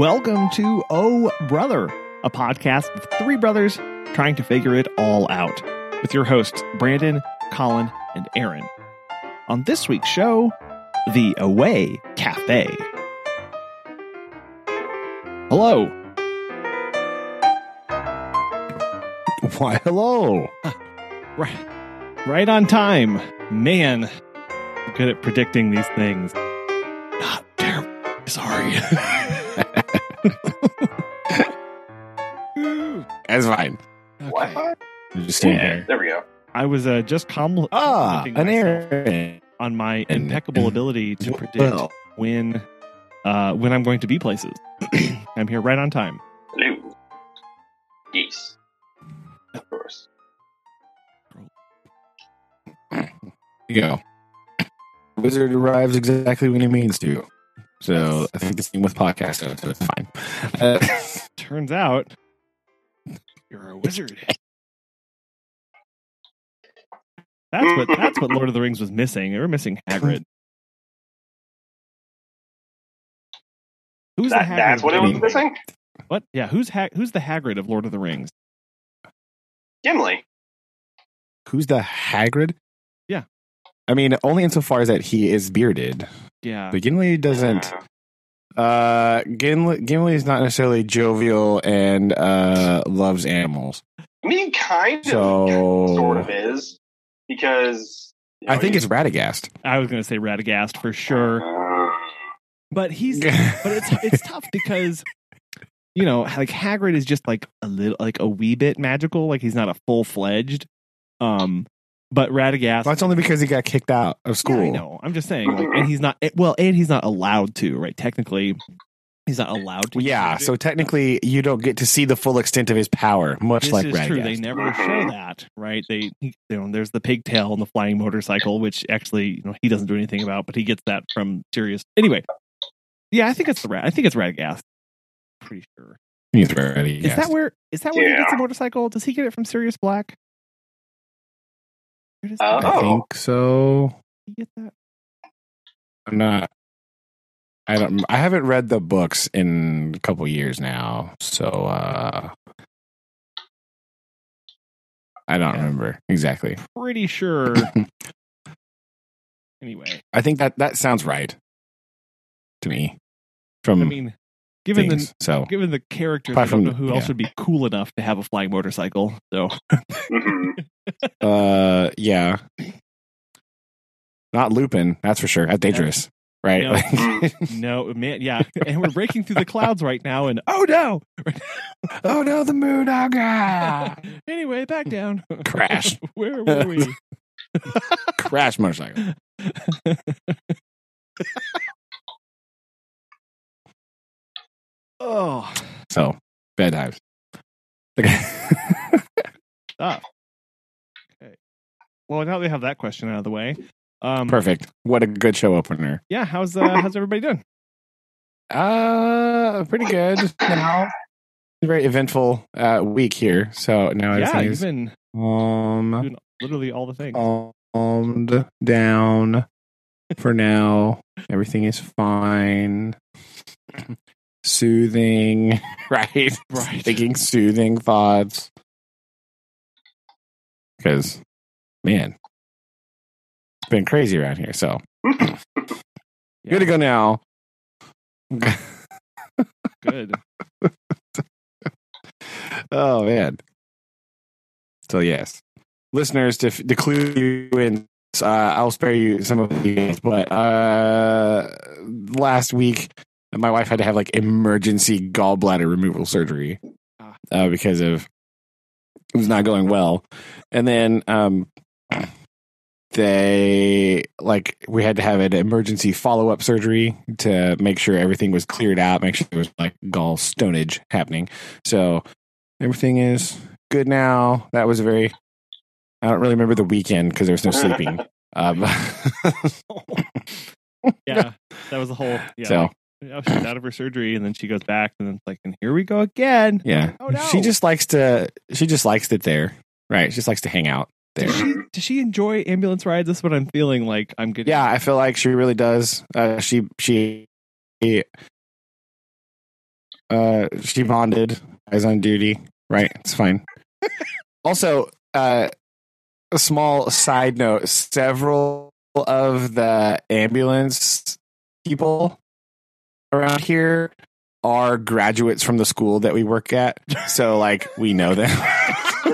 Welcome to Oh Brother, a podcast of three brothers trying to figure it all out, with your hosts, Brandon, Colin, and Aaron. On this week's show, the Away Cafe. Hello. Why, hello. Right, right on time. Man, I'm good at predicting these things. Ah, terrible. Sorry. That's fine. Wi-Fi? I'm just Yeah, here. there we go. I was uh, just com- Ah, an error on my And- impeccable and- ability to predict Well, when uh, when I'm going to be places. I'm here right on time. Hello. Geese. Of course. you go. Wizard arrives exactly when he means to. So I think the same with podcast, so it's fine. Uh, Turns out you're a wizard. That's what that's what Lord of the Rings was missing. They were missing Hagrid. Who's That, the Hagrid? that's what it was missing? What? Yeah, who's ha- who's the Hagrid of Lord of the Rings? Gimli. who's the Hagrid? Yeah. I mean, only insofar as that he is bearded. Yeah. But Gimli doesn't. Uh, Gimli, Gimli is not necessarily jovial and uh, loves animals. I mean, kind of, So- sort of is. Because. you know, I think it's Radagast. I was going to say Radagast for sure, Uh, but he's but it's it's tough because you know like Hagrid is just like a little like a wee bit magical like he's not a full fledged um but Radagast Well, that's only because he got kicked out of school. Yeah, I know I'm just saying like and he's not well and he's not allowed to right technically he's not allowed to yeah, magic. so technically you don't get to see the full extent of his power, much this like is Radagast. true they never show that right they you know there's the pigtail and the flying motorcycle which actually you know he doesn't do anything about but he gets that from Sirius anyway yeah I think it's the rat I think it's Radagast pretty sure He's Radagast. Is that where is that where he gets Yeah. the motorcycle? Does he get it from Sirius Black? Where Uh, I Oh. think so. he get that? I'm not. I don't. I haven't read the books in a couple years now, so uh I don't Yeah. remember exactly. Pretty sure. anyway, I think that that sounds right to me. From I mean, given things, the so given the characters, Apart I don't know who else would be cool enough to have a flying motorcycle. So mhm. uh, yeah, not Lupin, that's for sure. That's dangerous, right? No. Like- no, man, yeah, and we're breaking through the clouds right now, and oh no! oh no, the moon! Oh god! anyway, back down. Crash. Where were we? Crash motorcycle. Oh, So bad times. stuff. Okay. Well, now they have that question out of the way. Um, Perfect. What a good show opener. Yeah, how's uh, how's everybody doing? Uh, pretty good. Now, a very eventful uh, week here. So now yeah, you've been um, doing literally all the things. calmed down for now. Everything is fine. Soothing, right? Right. Thinking soothing thoughts. Because, man, it's been crazy around here. So, Yeah, good to go now. Good. oh man. So yes, listeners, to, to clue you in, uh, I'll spare you some of these. But uh, last week, my wife had to have like emergency gallbladder removal surgery Ah. uh, because of it was not going well, and then um, they like we had to have an emergency follow up surgery to make sure everything was cleared out, make sure there was like gall stonage happening. So everything is good now. That was a very I don't really remember the weekend because there was no sleeping. Um, Yeah, that was the whole. Yeah, so like, oh, she's out of her surgery, and then she goes back, and then it's like, and here we go again. yeah, Oh, no. she just likes to. She just likes it there, right? She just likes to hang out there. Does she, does she enjoy ambulance rides? That's what I'm feeling like. I'm getting. Yeah, I feel like she really does. Uh, she she uh, she bonded. Eyes on duty. Right. It's fine. also, uh, a small side note: several of the ambulance people around here are graduates from the school that we work at. So, like, we know them.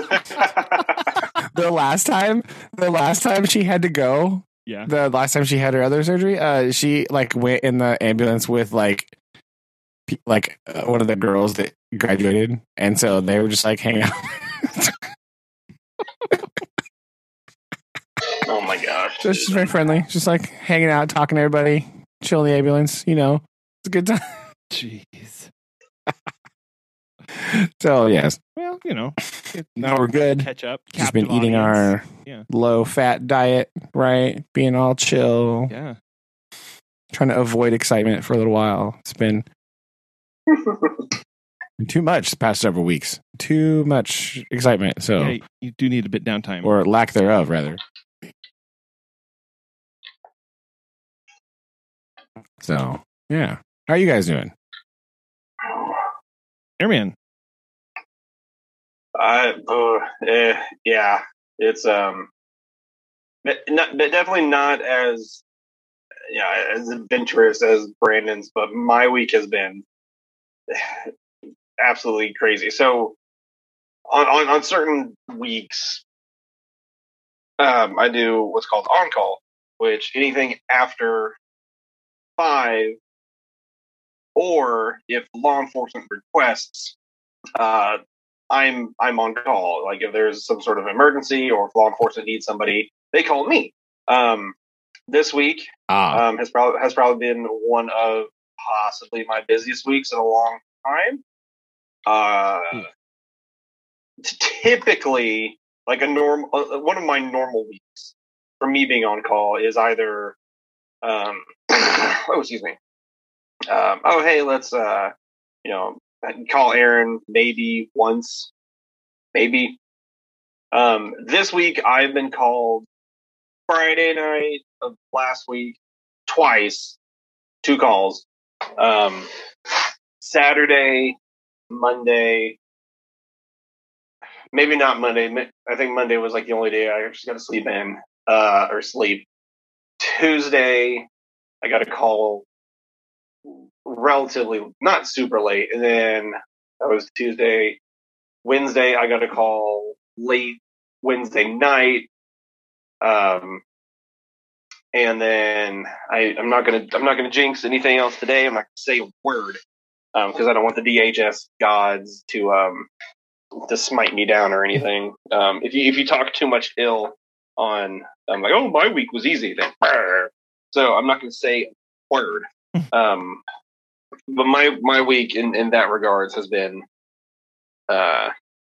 the last time, the last time she had to go, Yeah. the last time she had her other surgery, uh, she like went in the ambulance with like, pe- like uh, one of the girls that graduated, and so they were just like hanging out. oh my gosh. so she's very friendly, just like hanging out, talking to everybody, chilling in the ambulance. You know, a good time. Jeez. So yes, Well, you know, now we're good. catch up. Just been eating audience. our Yeah. low fat diet, right? Being all chill, Yeah. trying to avoid excitement for a little while. It's been too much the past several weeks. Too much excitement. So, Yeah, you do need a bit downtime. or lack thereof, rather. So, yeah. How are you guys doing? Airman. I, uh, eh, yeah, it's um, but not, but definitely not as yeah as adventurous as Brandon's. But my week has been absolutely crazy. So on on, on certain weeks, um, I do what's called on call, which anything after five, or if law enforcement requests, uh, I'm I'm on call. Like if there's some sort of emergency or if law enforcement needs somebody, they call me. Um, this week Ah, um, has probably has probably been one of possibly my busiest weeks in a long time. Uh, Hmm. typically, like a normal uh, one of my normal weeks for me being on call is either, um, oh excuse me, um, oh hey let's uh, you know call Aaron maybe once, maybe. Um, this week I've been called Friday night of last week twice, two calls. Um, Saturday, Monday, maybe not Monday. I think Monday was like the only day I just got to sleep in uh, or sleep. Tuesday, I got a call relatively not super late, and then that was Tuesday. Wednesday, I got a call late Wednesday night. Um, and then I, I'm not gonna I'm not gonna jinx anything else today. I'm not gonna say a word Um because I don't want the DHS gods to um to smite me down or anything. Um, if you if you talk too much ill on I'm like oh my week was easy then so I'm not gonna say a word. Um, but my my week in in that regards has been uh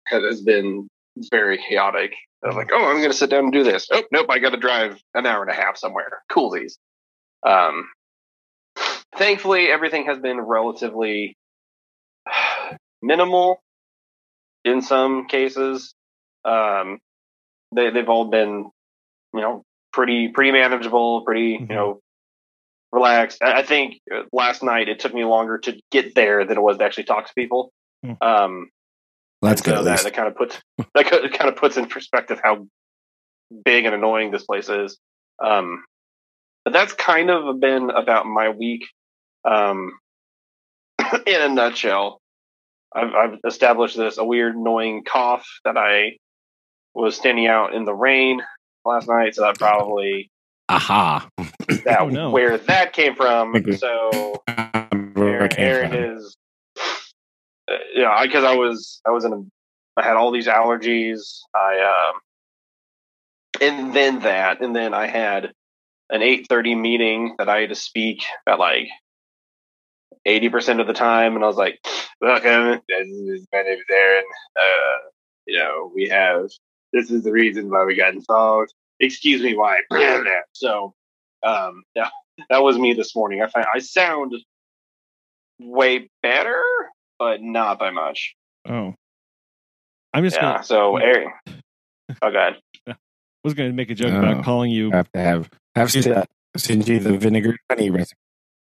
has been very chaotic. I was like, oh, I'm going to sit down and do this. Oh, nope, I got to drive an hour and a half somewhere. Coolies. Um, thankfully, everything has been relatively minimal in some cases. Um, they, they've all been, you know, pretty pretty manageable, pretty Mhm. you know relaxed. I, I think uh, last night it took me longer to get there than it was to actually talk to people. Hmm. Um, that's and good. so at that, that kind of puts that kind of puts in perspective how big and annoying this place is. Um, but that's kind of been about my week. Um, in a nutshell, I've, I've established this a weird, annoying cough that I was standing out in the rain last night. So that probably Aha. that Oh, no. where that came from. So Where Aaron, came Aaron from. is, uh, yeah, because I was, I was in a, I had all these allergies. I, um, and then that, and then I had an eight thirty meeting that I had to speak at like eighty percent of the time, and I was like, "Welcome, this is my name is Aaron. Uh, you know, we have this is the reason why we got involved. Excuse me, why?" so, um, yeah, that was me this morning. I find I sound way better, but not by much. Oh. I'm just Yeah. gonna So, Aaron, oh god, I was gonna make a joke Oh. about calling you have to have have to send you the vinegar honey recipe.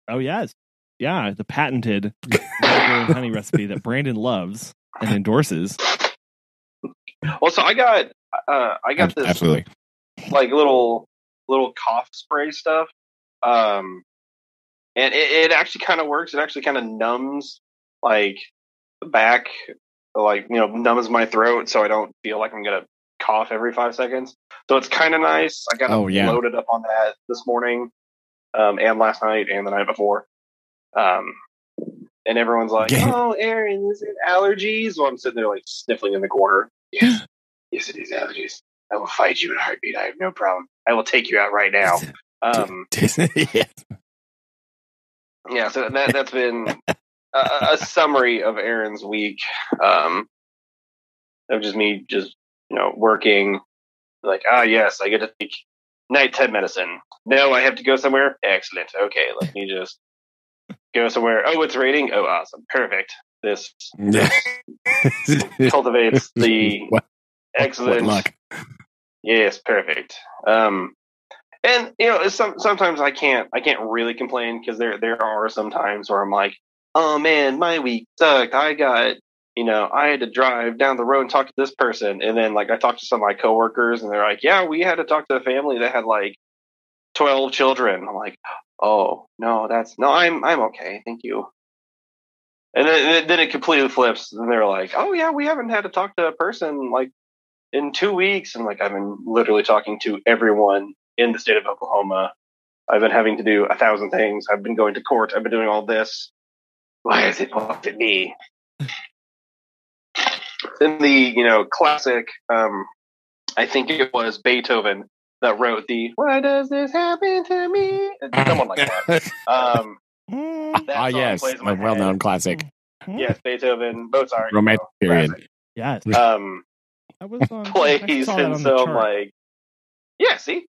Oh yes. yeah, the patented vinegar and honey recipe that Brandon loves and endorses. Well, so I got uh, I got this Absolutely. like little little cough spray stuff, um, and it, it actually kind of works. It actually kind of numbs like the back, like you know, numbs my throat, so I don't feel like I'm gonna cough every five seconds. So it's kind of nice. I got Oh, yeah. loaded up on that this morning, um, and last night, and the night before. Um, and everyone's like, Yeah. "Oh, Aaron, is it allergies?" Well, I'm sitting there like sniffling in the corner. Yes, yes, it is allergies. I will fight you in a heartbeat. I have no problem. I will take you out right now. Um, yeah. yeah, so that that's been a, a summary of Aaron's week. Um, of just me, just you know, working. Like, ah, yes, I get to take nighttime medicine. No, I have to go somewhere. Excellent. Okay, let me just go somewhere. Oh, it's raining. Oh, awesome, perfect. This Yeah. cultivates the what, what excellent luck. Yes, perfect. Um, and you know, some sometimes I can't I can't really complain because there there are some times where I'm like, oh man, my week sucked. I got you know I had to drive down the road and talk to this person, and then like I talked to some of my coworkers, and they're like, yeah, we had to talk to a family that had like twelve children. I'm like, oh no, that's no, I'm I'm okay, thank you. And then, then it completely flips, and they're like, "Oh yeah, we haven't had to talk to a person like in two weeks, and like I've been literally talking to everyone in the state of Oklahoma. I've been having to do a thousand things. I've been going to court. I've been doing all this. Why is it why at me? In the you know classic, um, I think it was Beethoven that wrote the "Why does this happen to me?" Someone like that. Um, Mm, that Ah, yes, a my well-known classic. Yes, Beethoven, Mozart, you Romantic know, period. classic. yes, Um, I was on. Plays, saw and on so I'm like, yeah, see,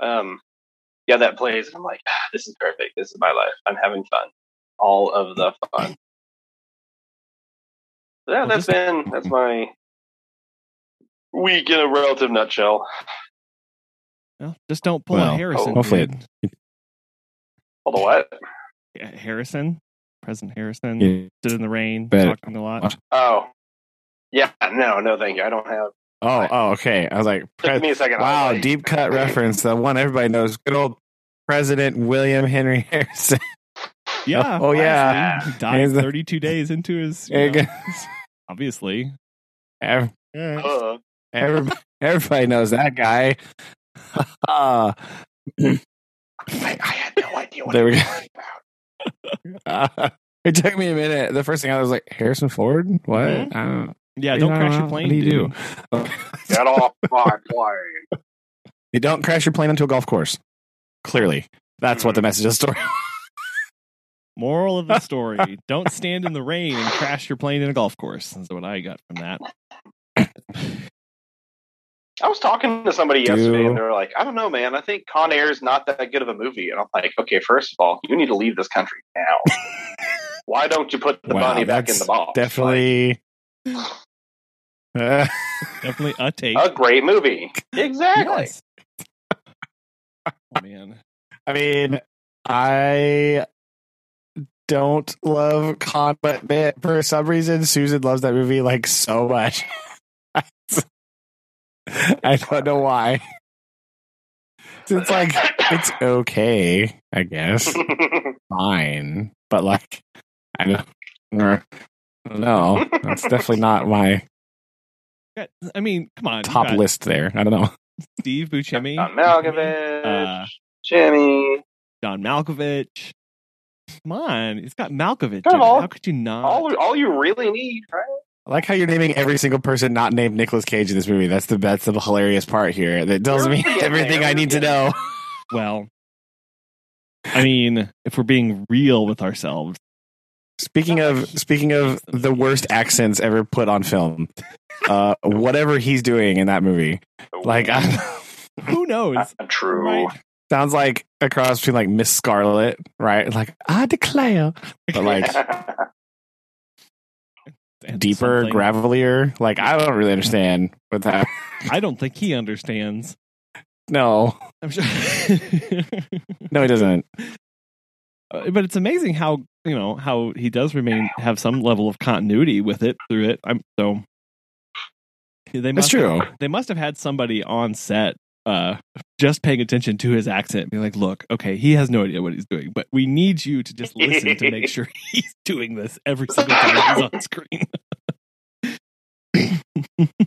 um, yeah, that plays, and I'm like, ah, this is perfect. This is my life. I'm having fun, all of the fun. So, yeah, Well, that's just- been that's my week in a relative nutshell. Well, just don't pull Well, a Harrison. hopefully dude. Hold on, what? Yeah, Harrison, President Harrison, Yeah. stood in the rain, Bet. talking a lot. Oh, yeah, no, no, thank you. I don't have. Oh, oh, okay. I was like, Took pre- me a second. I wow, like- deep cut reference. The one everybody knows. Good old President William Henry Harrison. Yeah. Oh, yeah. obviously. He died the- 32 days into his. you know, obviously. Ev- Uh, Everybody, everybody knows that guy. Uh, I, I had no idea what There we was go. talking about. uh, it took me a minute. The first thing I was like, Harrison Ford? What? Mhm. I don't, Yeah, don't crash your plane. What do you dude. do? Get off my plane. you don't crash your plane into a golf course. Clearly, that's what the hmm. message of the story. Moral of the story: Don't stand in the rain and crash your plane in a golf course. That's what I got from that. I was talking to somebody yesterday, Do- and they were like, "I don't know, man. I think Con Air is not that good of a movie." And I'm like, "Okay, first of all, you need to leave this country now. Why don't you put the Wow, bunny back in the box?" Definitely. Uh, Definitely a take. A great movie. Exactly. Yes. oh man, I mean, I don't love Con, but man, for some reason, Susan loves that movie like so much. I don't know why. It's like it's okay, I guess, fine, but like I don't, I don't. That's definitely not my I mean, come on. top got list there. I don't know. Steve Buscemi, John Malkovich, uh, Jimmy, John Malkovich. Come on, it's got Malkovich. Come in it. on. How could you not? all all you really need, right? I like how you're naming every single person not named Nicolas Cage in this movie. That's the that's the hilarious part here. That tells We're me everything there. I need to know. well, I mean, if we're being real with ourselves, Speaking of speaking of the worst accents ever put on film, uh, whatever he's doing in that movie, like I, who knows? Uh, true. Right. sounds like a cross between like Miss Scarlet, right? Like I declare, but like deeper, something. gravelier. Like I don't really understand what that. I don't think he understands. No, I'm sure. no, he doesn't. Uh, but it's amazing how you know how he does remain have some level of continuity with it through it. I'm so they That's must true. Have, they must have had somebody on set uh just paying attention to his accent be like look okay he has no idea what he's doing but we need you to just listen to make sure he's doing this every single time he's on screen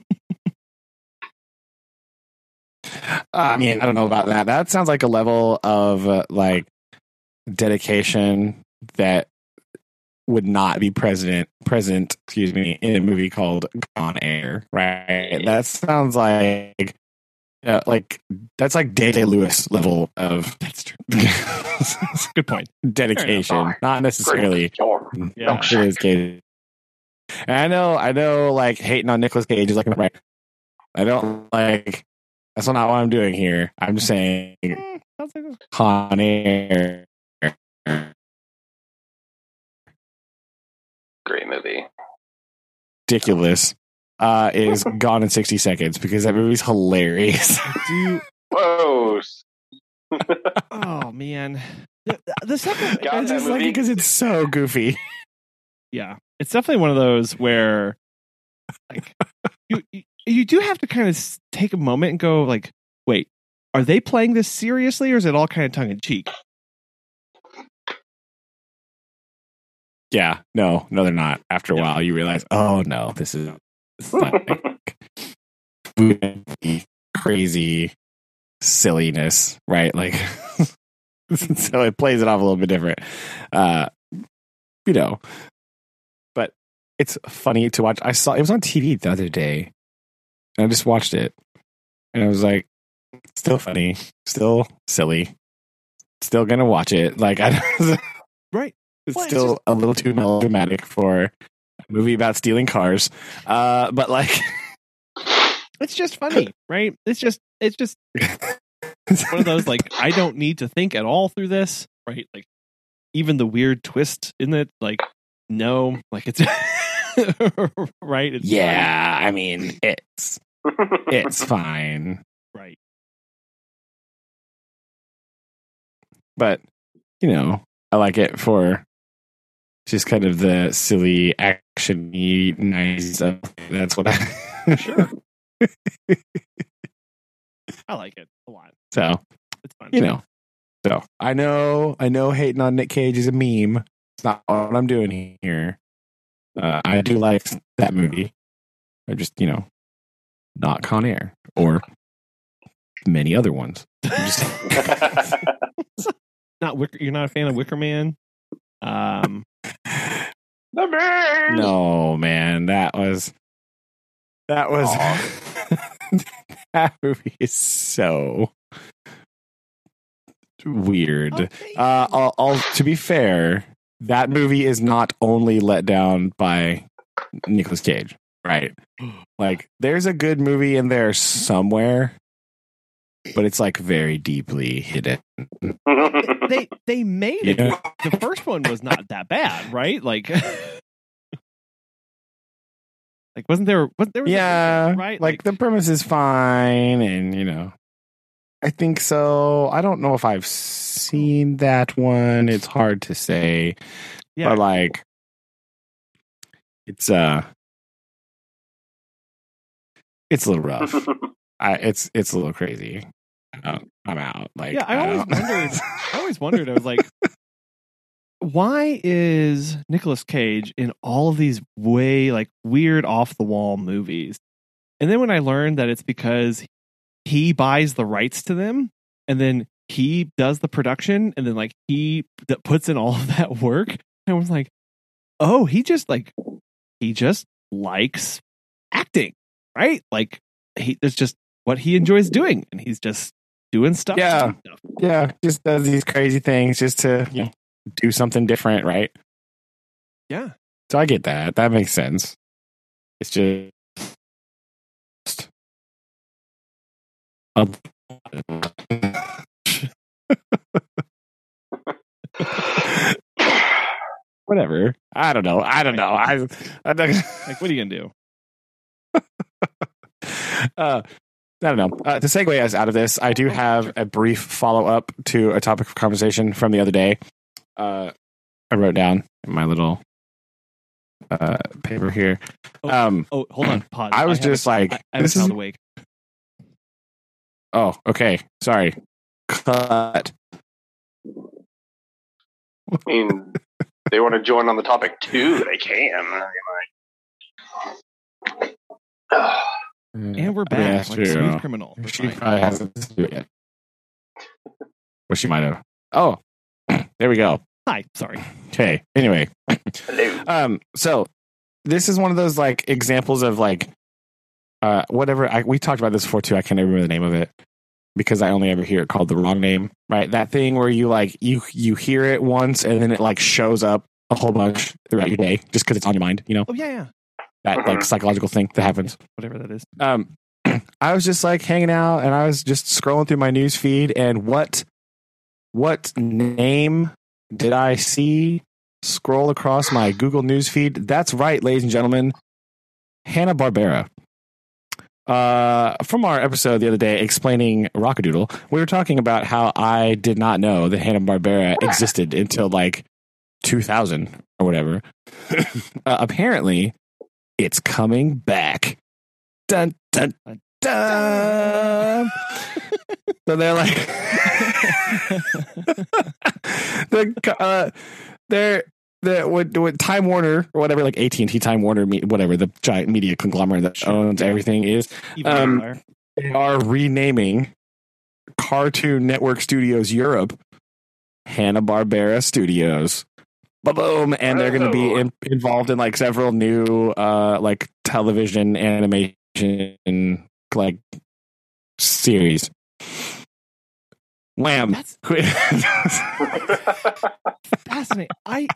I mean, I don't know about that. That sounds like a level of uh, like dedication that would not be present present, excuse me, in a movie called Con Air, right? That sounds like uh, like that's like Day Day Lewis level of that's true good point dedication, not necessarily yeah Cage. And I know, I know, like hating on Nicolas Cage is like right. I don't like. That's not what I'm doing here. I'm just saying Mm, like- Con Air. Great movie. ridiculous uh, is gone in 60 seconds because that movie's hilarious. do Whoa. oh man the, the second God, I that just like it because it's so goofy. yeah it's definitely one of those where like you you, you do have to kind of take a moment and go like wait are they playing this seriously or is it all kind of tongue-in-cheek Yeah, no, no, they're not. After a while, you realize, oh no, this is, this is like crazy silliness, right? Like, so it plays it off a little bit different, uh, you know. But it's funny to watch. I saw it was on TV the other day, and I just watched it, and I was like, still funny, still silly, still gonna watch it. Like I. right It's Well, it's still just- a little too melodramatic for a movie about stealing cars. Uh, but like, it's just funny right? It's just it's just it's one of those like i don't need to think at all through this right? Like even the weird twist in it like no like it's right? It's yeah, I mean, it's it's fine, right. But you know, I like it for just kind of the silly actiony nice stuff. That's what I Sure. i like it a lot so it's fun you know. So I know, I know, hating on Nick Cage is a meme. It's not what I'm doing here. Uh, I do like that movie. I just, you know, not Con Air or many other ones. Just- not wicker you're not a fan of wicker man um the no, man, that was that was that movie is so weird. okay. Uh, I'll, I'll, to be fair, that movie is not only let down by Nicolas Cage, right? Like, there's a good movie in there somewhere, but it's like very deeply hidden. they they made it Yeah. the first one was not that bad right like like wasn't there was there was a- Yeah, right Like, the premise is fine, and you know, I think so. I don't know if I've seen that one. It's hard to say. yeah but like it's uh it's a little rough I, it's it's a little crazy Uh, i'm out like Yeah, I always wondered- I always wondered. I was like, why is Nicolas Cage in all of these way like weird off the wall movies? And then when I learned that it's because he buys the rights to them, and then he does the production, and then like he that puts in all of that work, I was like, oh, he just like he just likes acting, right? Like he that's just what he enjoys doing, and he's just doing stuff. Yeah. stuff. yeah just does these crazy things just to know, do something different right Yeah. so i get that that makes sense it's just whatever i don't know i don't know i, I don't, Like, what are you gonna do? uh, I don't know. Uh, to segue us out of this, I do have a brief follow up to a topic of conversation from the other day. Uh, I wrote down in my little uh, paper here. Oh. Um, Oh, hold on. Pause. I was have a- just like, I, I this is- awake. oh, okay. Sorry. Cut. I mean, they want to join on the topic too. They can. I And we're back that's like a smooth criminal. We're She fine. probably hasn't listened to it yet. Well, she might have. Oh, there we go. Hi. Sorry. Okay. Anyway, hello. um, so this is one of those like examples of like, uh, whatever. I, we talked about this before too. I can't remember the name of it because I only ever hear it called the wrong name. Right? That thing where you like you you hear it once and then it like shows up a whole bunch throughout your day just because it's on your mind. You know Oh yeah, yeah. That like Mhm. psychological thing that happens. Whatever that is. um I was just like hanging out and I was just scrolling through my news feed and what what name did I see scroll across my Google news feed? That's right, ladies and gentlemen. Hanna Barbera. Uh, from our episode the other day explaining Rock-a-Doodle, we were talking about how I did not know that Hanna Barbera existed until like 2000 or whatever. uh, apparently, it's coming back. Dun dun dun. so they're like, the uh, they're the what, what Time Warner or whatever, like AT and T, Time Warner, me- whatever the giant media conglomerate that Sure. owns everything is, Um, they are renaming Cartoon Network Studios Europe Hanna Barbera Studios. Boom, and they're going to be in, involved in like several new uh like television animation like series. Wham! That's fascinating. I.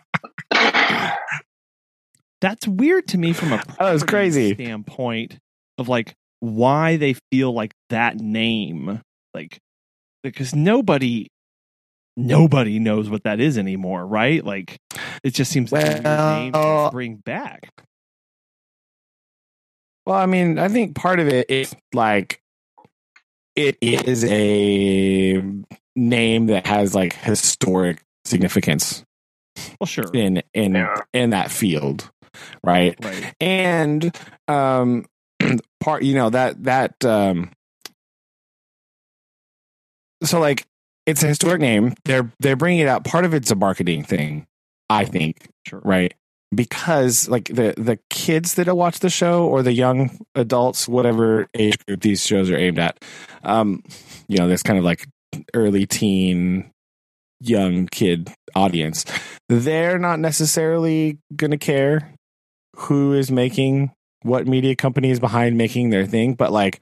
That's weird to me from a That was crazy. standpoint of like why they feel like that name, like because nobody, nobody knows what that is anymore, right? Like it just seems like a name to Well- bring back. Well, I mean, I think part of it is like it is a name that has like historic significance Well, sure, in in Yeah. in that field, right? right. And um part you know that that um so like it's a historic name. They're they're bringing it out. Part of it's a marketing thing, I think, Sure. right? Because like the the kids that watch the show or the young adults, whatever age group these shows are aimed at, um, you know, this kind of like early teen, young kid audience, they're not necessarily gonna care who is making what media company is behind making their thing, but like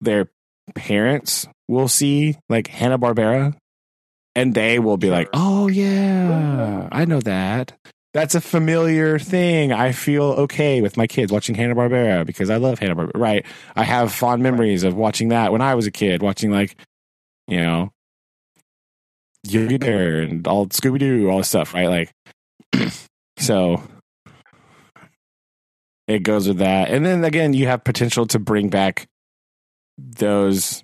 their parents will see like Hanna Barbera and they will be like, oh, yeah, I know that. That's a familiar thing. I feel okay with my kids watching Hanna Barbera because I love Hanna Barbera. Right. I have fond memories of watching that when I was a kid, watching like, you know, Yogi Bear and all Scooby Doo, all this stuff, right? Like, so it goes with that. And then again, you have potential to bring back those,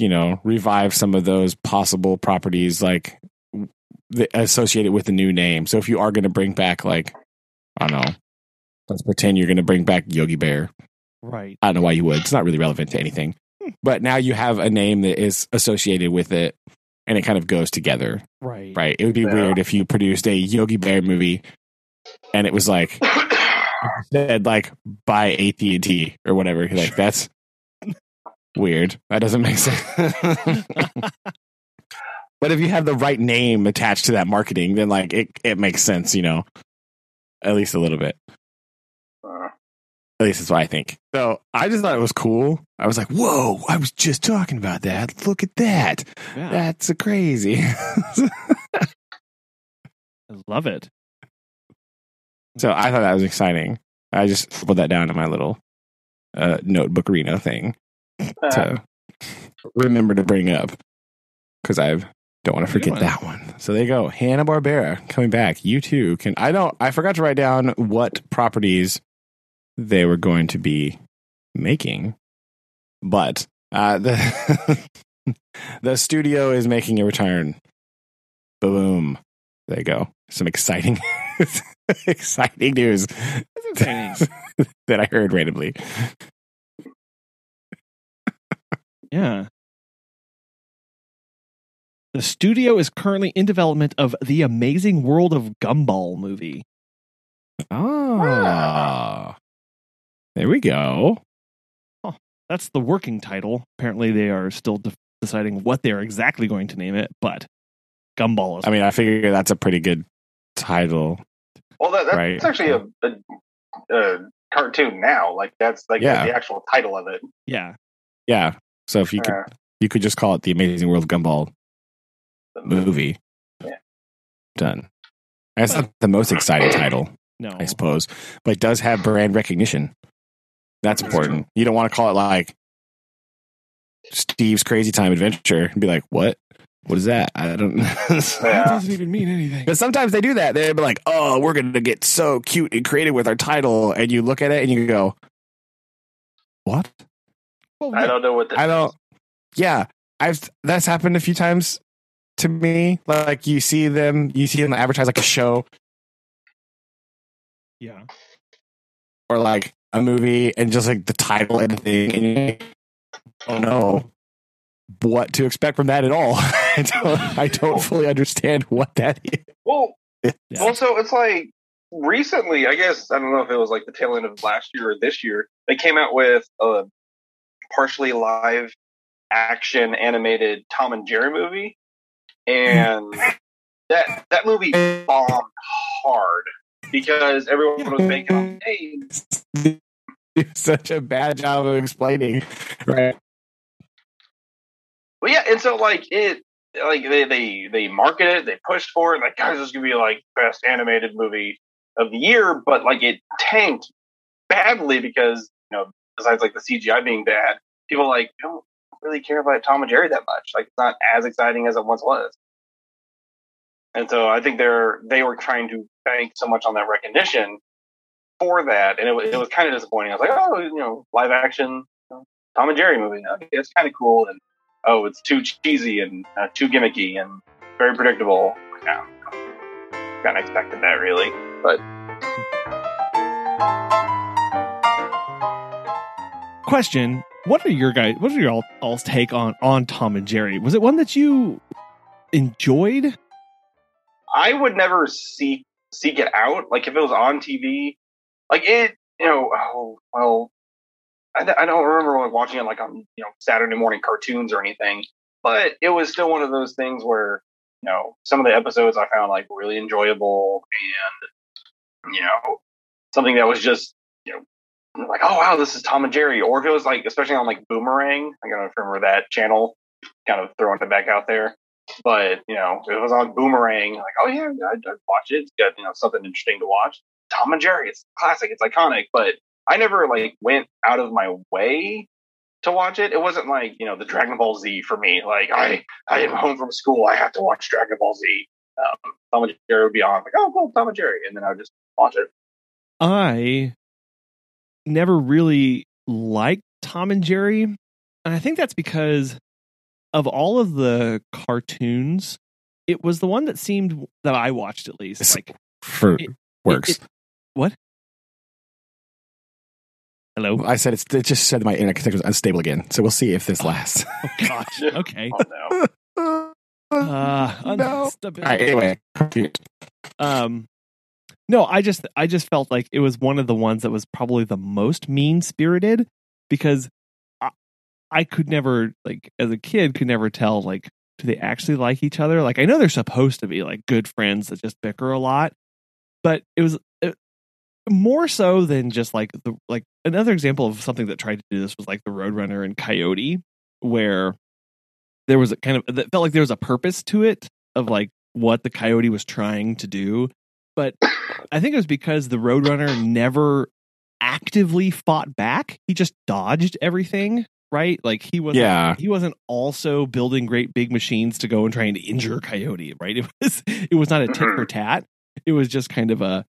you know, revive some of those possible properties like the, associated with the new name. So if you are going to bring back, like, I don't know, let's pretend you're going to bring back Yogi Bear. Right. I don't know why you would. It's not really relevant to anything. Hmm. But now you have a name that is associated with it and it kind of goes together, Right. right? It would be Yeah. weird if you produced a Yogi Bear movie and it was like said like by AT and T or whatever. Like that's weird. That doesn't make sense. but if you have the right name attached to that marketing, then like it it makes sense, you know, at least a little bit. Uh, At least that's what I think. So I just thought it was cool. I was like, "Whoa! I was just talking about that. Look at that. Yeah. That's crazy." I love it. so I thought that was exciting. I just put that down in my little uh, notebook arena thing uh, to remember to bring up because I don't want to forget one. that one. So there you go. Hanna Barbera coming back. You too can. I don't. I forgot to write down what properties they were going to be making, but uh, the the studio is making a return. Boom. There you go. Some exciting, Exciting news that I heard randomly. Yeah. The studio is currently in development of the Amazing World of Gumball movie. Ah, there we go. Oh, That's the working title. Apparently, they are still de- deciding what they are exactly going to name it, but Gumball is. I mean, I figure that's a pretty good title. Well, that, that's Right. actually a, a, a cartoon now. Like that's like Yeah. the actual title of it. yeah. Yeah. So if you could, you could just call it the Amazing World of Gumball the movie. Yeah. Done. That's not the most exciting title, No. I suppose, but it does have brand recognition. That's That's important. You don't want to call it like Steve's Crazy Time Adventure and be like, "What? What is that?" I don't. Yeah. doesn't even mean anything. But sometimes they do that. They'll be like, "Oh, we're going to get so cute and creative with our title," and you look at it and you go, "What? Well, I don't know what. This I don't." is. Yeah, I've that's happened a few times to me. Like you see them, you see them advertise like a show Yeah. or like a movie, and just like the title and the thing, and you're like, oh no, what to expect from that at all? I don't, I don't fully understand what that is. Well, Yeah. also it's like recently. I guess I don't know if it was like the tail end of last year or this year. They came out with a partially live action animated Tom and Jerry movie, mm. and that that movie bombed hard because everyone was making, "Hey, such a bad job of explaining, right? Well, yeah, and so like it, like they they they marketed it, they pushed for it, like guys, this is gonna be like best animated movie of the year, but like it tanked badly because you know besides like the CGI being bad, people like don't really care about Tom and Jerry that much. Like it's not as exciting as it once was. And so I think they're they were trying to bank so much on that recognition for that, and it was it was kind of disappointing. I was like, oh, you know, live action you know, Tom and Jerry movie, it's kind of cool, and oh, it's too cheesy and uh, too gimmicky and very predictable. Yeah, kind of expected that really, but Question: What are your guys? What are your all, all's take on on Tom and Jerry? Was it one that you enjoyed? I would never seek seek it out. Like if it was on TV, like it, you know, oh well, I, I don't remember like watching it like on you know Saturday morning cartoons or anything, but it was still one of those things where you know some of the episodes I found like really enjoyable and you know something that was just like oh wow this is Tom and Jerry, or if it was like especially on like Boomerang, I don't remember that channel, kind of throwing it back out there. But you know, if it was on Boomerang, like, oh yeah, I'd, I'd watch it. It's got you know something interesting to watch. Tom and Jerry, it's classic, it's iconic. But I never like went out of my way to watch it. It wasn't like you know the Dragon Ball Z for me. Like I, I am home from school, I have to watch Dragon Ball Z. Um, Tom and Jerry would be on, like, oh cool, Tom and Jerry, and then I would just watch it. I never really liked Tom and Jerry, and I think that's because of all of the cartoons, it was the one that seemed that I watched at least It's- like For It- works. it- what? Hello. I said it's, it just said my internet connection was unstable again. So we'll see if this lasts. Oh gosh. Okay. Oh no. Uh, no. All right. Anyway, um no i just i just felt like it was one of the ones that was probably the most mean spirited because I, I could never like as a kid could never tell like do they actually like each other? Like i know they're supposed to be like good friends that just bicker a lot but it was it, more so than just like the like another example of something that tried to do this was like the roadrunner and coyote where there was a kind of that felt like there was a purpose to it of like what the coyote was trying to do but i think it was because the roadrunner never actively fought back. He just dodged everything right? Like he was Yeah. he wasn't also building great big machines to go and try and injure coyote right? It was it was not a tit for tat. It was just kind of a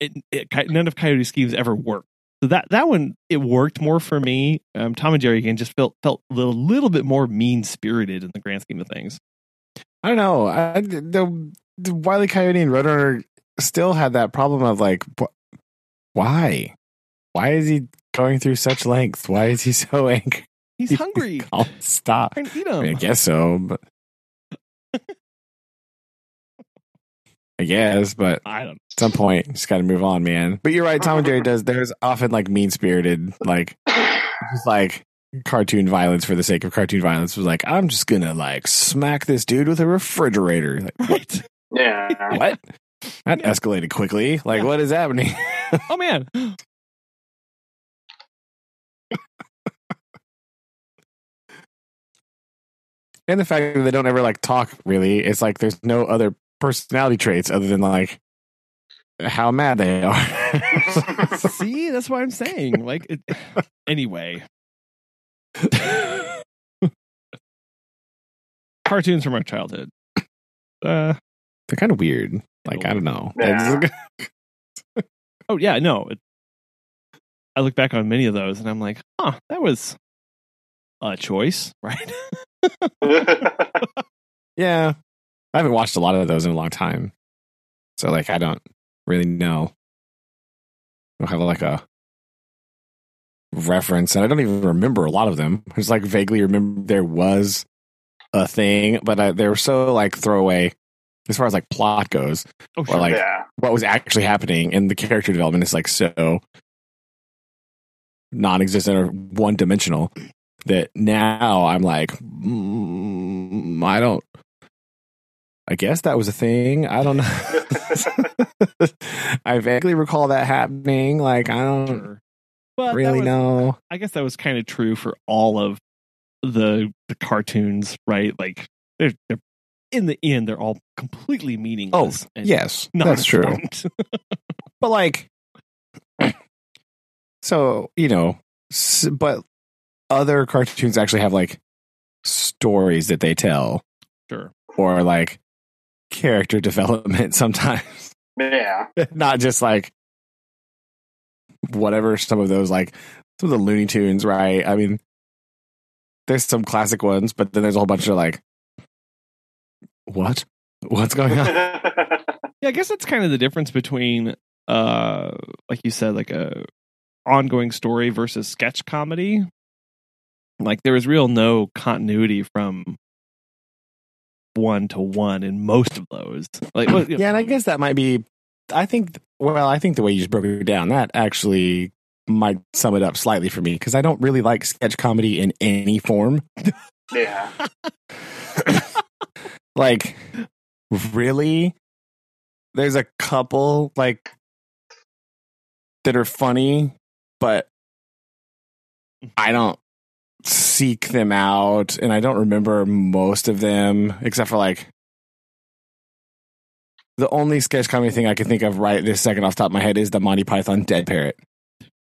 it, it, none of Coyote's schemes ever worked. So that that one it worked more for me. Um, tom and jerry again just felt felt a little, little bit more mean spirited in the grand scheme of things. I don't know. I, the, the Wiley Coyote and Roadrunner still had that problem of like, wh- why? Why is he going through such lengths? Why is he so angry? He's hungry. I'll stop. Trying to eat I, mean, I guess so, but I guess, but I don't. at some point, you just got to move on, man. But you're right. Tom and Jerry does. There's often like mean spirited, like just like cartoon violence for the sake of cartoon violence. Was like, I'm just gonna like smack this dude with a refrigerator. Like, Right. yeah. what? That Yeah. escalated quickly. Like, Yeah. what is happening? Oh man. and the fact that they don't ever like talk really. It's like there's no other personality traits other than like how mad they are. See, that's what I'm saying. Like, it, anyway, cartoons from our childhood. Uh, They're kind of weird. Like, I don't know. Yeah. oh yeah, no. It, I look back on many of those, and I'm like, huh, that was a choice, right? Yeah. I haven't watched a lot of those in a long time. So like I don't really know. I don't have like a reference and I don't even remember a lot of them. I just like vaguely remember there was a thing, but I, they were so like throwaway as far as like plot goes. Oh, Or like yeah. what was actually happening and the character development is like so non-existent or one-dimensional that now I'm like, mm, I don't. I guess that was a thing. I don't know. I vaguely recall that happening. Like I don't. But really was- know. I guess that was kind of true for all of the the cartoons, right? Like they're, they're in the end, they're all completely Oh, meaningless. and yes, that's true. But like, so you know, but other cartoons actually have like stories that they tell, sure. or like character development sometimes, Yeah. not just like whatever some of those like some of the Looney Tunes, right? I mean, there's some classic ones, but then there's a whole bunch of like, what? What's going on? Yeah, I guess that's kind of the difference between uh like you said, like a ongoing story versus sketch comedy. Like there was real no continuity from one to one in most of those. Like well, yeah, and I guess that might be. I think. Well, I think the way you just broke it down, that actually might sum it up slightly for me because I don't really like sketch comedy in any form. yeah. Like, really, there's a couple like that are funny, but I don't seek them out, and I don't remember most of them except for like the only sketch comedy thing I can think of right this second off the top of my head is the Monty Python Dead Parrot.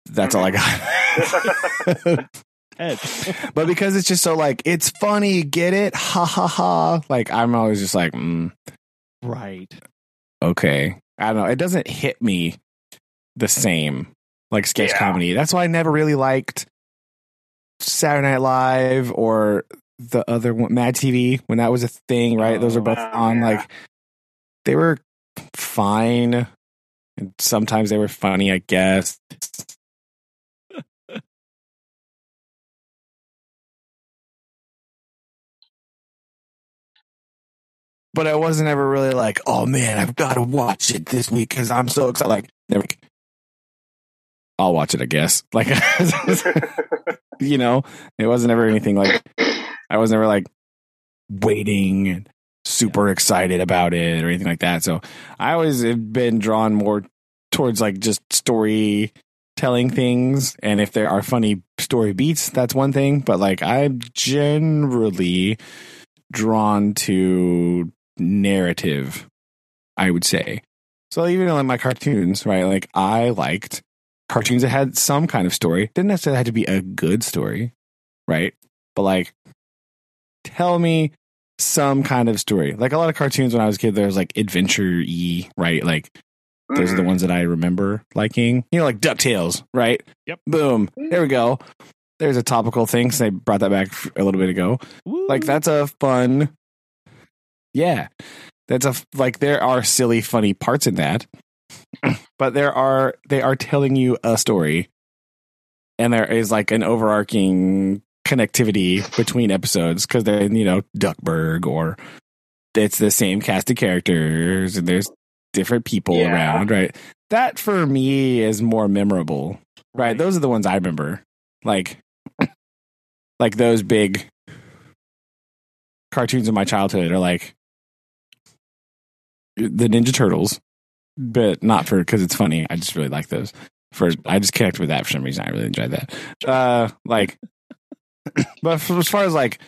That's all I got. Ed. but because it's just so like it's funny, get it? Ha ha ha! Like I'm always just like, mm, right. okay. I don't know. It doesn't hit me the same like sketch Yeah. comedy. That's why I never really liked Saturday Night Live or the other one, Mad TV, when that was a thing. Right? Those are both Oh, on. yeah. Like they were fine, and sometimes they were funny. I guess. But I wasn't ever really like, oh man, I've got to watch it this week because I'm so excited. Like, never. I'll watch it, I guess. Like, you know, it wasn't ever anything like I was never like waiting and super excited about it or anything like that. So I always have been drawn more towards like just storytelling things. And if there are funny story beats, that's one thing. But like I'm generally drawn to narrative, I would say. So even in like my cartoons, right? Like I liked cartoons that had some kind of story. Didn't necessarily have to be a good story, right? But like tell me some kind of story. Like a lot of cartoons when I was a kid, there was like adventure y, right? Like those are the Mhm. ones that I remember liking. You know, like DuckTales, right? Yep. Boom. There we go. There's a topical thing. So I brought that back a little bit ago. Like that's a fun. Yeah. That's a like there are silly, funny parts in that, but there are they are telling you a story, and there is like an overarching connectivity between episodes because then you know Duckburg or it's the same cast of characters and there's different people Yeah. around, right? That for me is more memorable, right? Right. Those are the ones I remember, like like those big cartoons of my childhood are like the Ninja Turtles, but not for because it's funny. I just really like those. For I just connect with that for some reason. I really enjoyed that. Uh, like, but for, as far as like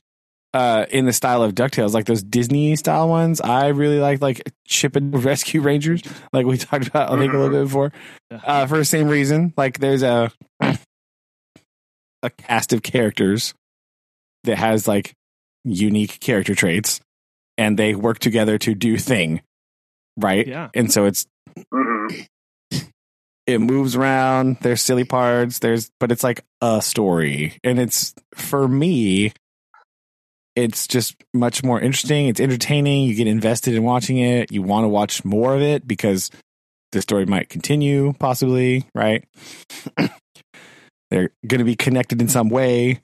uh in the style of Ducktales, like those Disney style ones, I really like like Chip and Rescue Rangers, like we talked about I think a little bit before. Uh, for the same reason, like there's a a cast of characters that has like unique character traits, and they work together to do thing, right? Yeah. And so it's Mhm. it moves around. There's silly parts. There's, but it's like a story, and it's for me. It's just much more interesting. It's entertaining. You get invested in watching it. You want to watch more of it because the story might continue, possibly. Right? They're going to be connected in some way.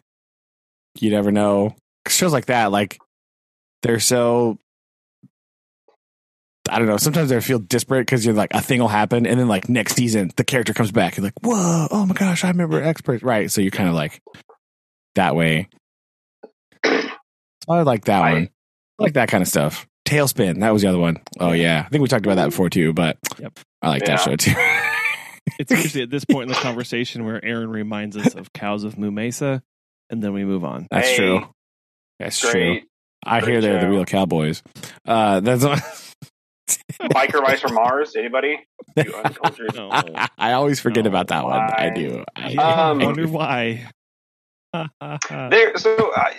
You never know. Shows like that, like they're so I don't know. Sometimes I feel disparate because you're like a thing will happen, and then like next season the character comes back. You're like, whoa, oh my gosh, I remember X person, right? So you're kind of like that way. So I like that I- one. I like that kind of stuff. TaleSpin, that was the other one. Oh yeah, I think we talked about that before too. But Yep. I like that show too. It's usually at this point in the conversation where Aaron reminds us of Cows of Moo Mesa, and then we move on. That's Hey, true. That's true. Great. I hear they're the real cowboys. Uh, that's Biker Mice from Mars. Anybody? No. I always forget No, about that one. I do. I, I Um, wonder why. There so uh,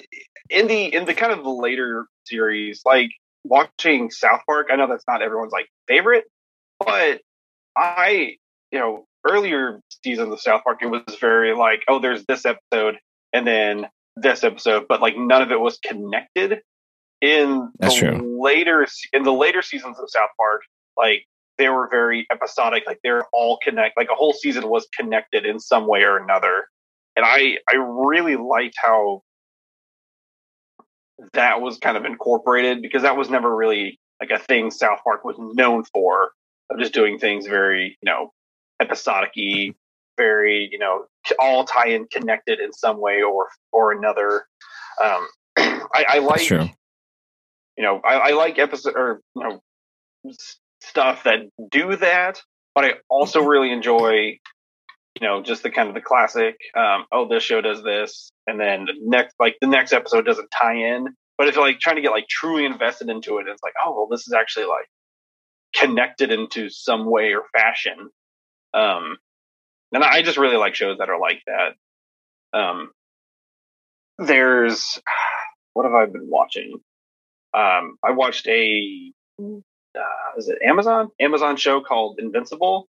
in the in the kind of the later series like watching south park i know that's not everyone's like favorite but i you know earlier seasons of south park it was very like oh there's this episode and then this episode but like none of it was connected in That's the true. later in the later seasons of south park like they were very episodic like they're all connect like a whole season was connected in some way or another and I I really liked how that was kind of incorporated because that was never really like a thing South Park was known for of just doing things very you know episodic very you know all tie in connected in some way or or another. Um, I, I like. You know I, I like episode or you know s- stuff that do that, but I also really enjoy you know just the kind of the classic um oh this show does this and then the next like the next episode doesn't tie in. But if you're like trying to get like truly invested into it it's like oh well this is actually like connected into some way or fashion. Um and i just really like shows that are like that. Um there's what have i been watching um i watched a uh, is it amazon amazon show called invincible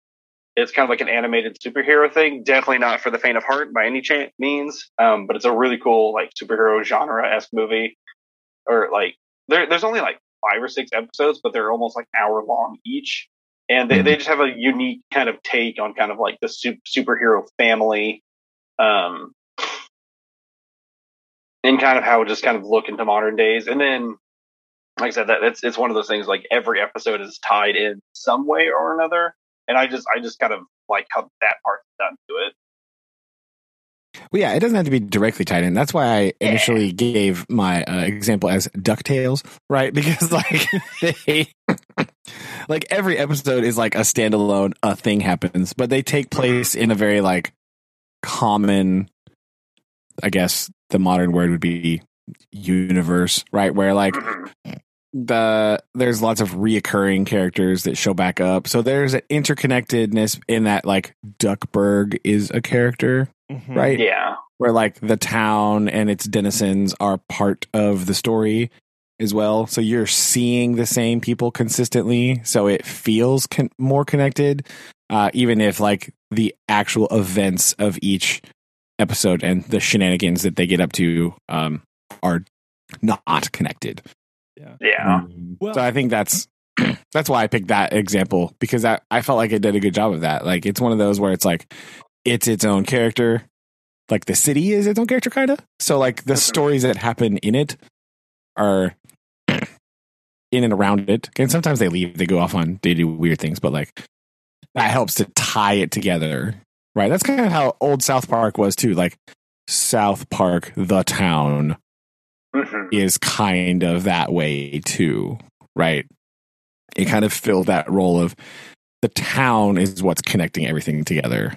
it's kind of like an animated superhero thing. Definitely not for the faint of heart by any cha- means, um, but it's a really cool like superhero genre esque movie. Or like there, there's only like five or six episodes, but they're almost like hour long each, and they, they just have a unique kind of take on kind of like the su- superhero family, um, and kind of how it just kind of look into modern days. And then, like I said, that it's it's one of those things like every episode is tied in some way or another and I just I just kind of like how that part's done to it. Well, yeah, it doesn't have to be directly tied in. That's why I initially gave my uh, example as Ducktales, right? Because like they, like every episode is like a standalone. A thing happens, but they take place in a very like common. I guess the modern word would be universe, right? Where like Mhm. The there's lots of reoccurring characters that show back up. So there's an interconnectedness in that like Duckburg is a character, Mhm. right? Yeah, Where like the town and its denizens are part of the story as well. So you're seeing the same people consistently, so it feels con- more connected uh even if like the actual events of each episode and the shenanigans that they get up to um are not connected. Yeah. Um, Well- so I think that's that's why I picked that example because I, I felt like it did a good job of that. Like it's one of those where it's like it's its own character, like the city is its own character, kind of. So like the stories that happen in it are in and around it, and sometimes they leave, they go off on they do weird things, but like that helps to tie it together, right? That's kind of how old South Park was too. Like South Park, the town Mhm. is kind of that way too, right? It kind of filled that role of the town is what's connecting everything together,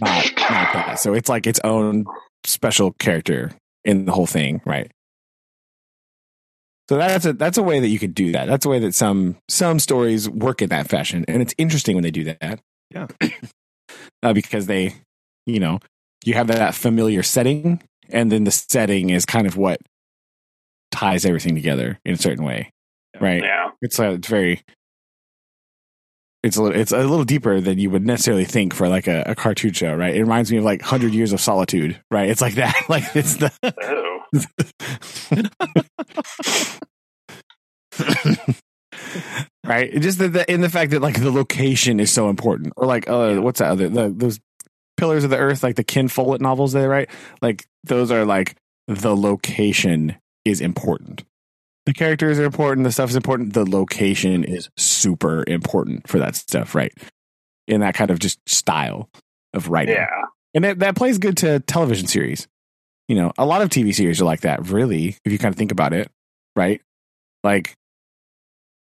not not that. So it's like its own special character in the whole thing, right? So that's a that's a way that you could do that. That's a way that some some stories work in that fashion, and it's interesting when they do that. Yeah. uh, because they, you know, you have that familiar setting, and then the setting is kind of what ties everything together in a certain way, right? Yeah. It's uh, it's very it's a little, it's a little deeper than you would necessarily think for like a, a cartoon show, right? It reminds me of like Hundred Years of Solitude, right? It's like that, like it's the Oh. right? Just the, the in the fact that like the location is so important, or like uh, what's that other the, those pillars of the earth, like the Ken Follett novels, they write Like those are like the location is important. The characters are important. The stuff is important. The location is super important for that stuff, right? In that kind of just style of writing, Yeah. and that that plays good to television series. You know, a lot of TV series are like that. Really, if you kind of think about it, right? Like,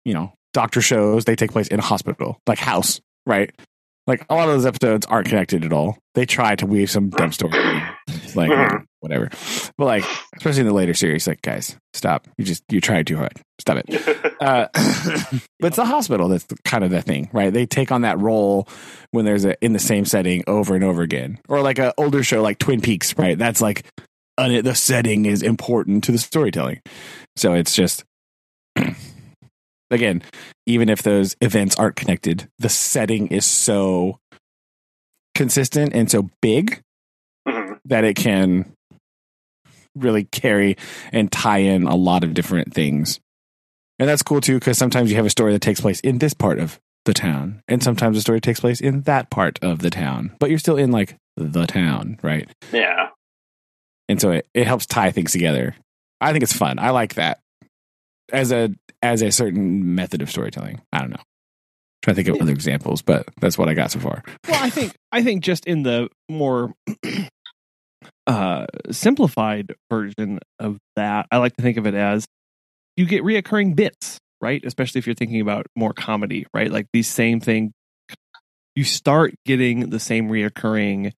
you know, doctor shows they take place in a hospital, like House, right? Like a lot of those episodes aren't connected at all. They try to weave some dumb story, like mm-hmm. Whatever. But like, especially in the later series, like guys, stop! You just you tried too hard. Stop it. Uh, but it's the hospital that's kind of the thing, right? They take on that role when there's a in the same setting over and over again, or like an older show like Twin Peaks, right? That's like uh, the setting is important to the storytelling. So it's just again, even if those events aren't connected, the setting is so consistent and so big Mhm. that it can really carry and tie in a lot of different things. And that's cool too, because sometimes you have a story that takes place in this part of the town, and sometimes a story takes place in that part of the town, but you're still in like the town, right? yeah. And so it, it helps tie things together. I think it's fun. I like that as a as a certain method of storytelling. I don't know. trying to think of other examples, but that's what I got so far. Well, I think I think just in the more uh, simplified version of that, I like to think of it as you get reoccurring bits, right? Especially if you're thinking about more comedy, right? Like these same thing, you start getting the same reoccurring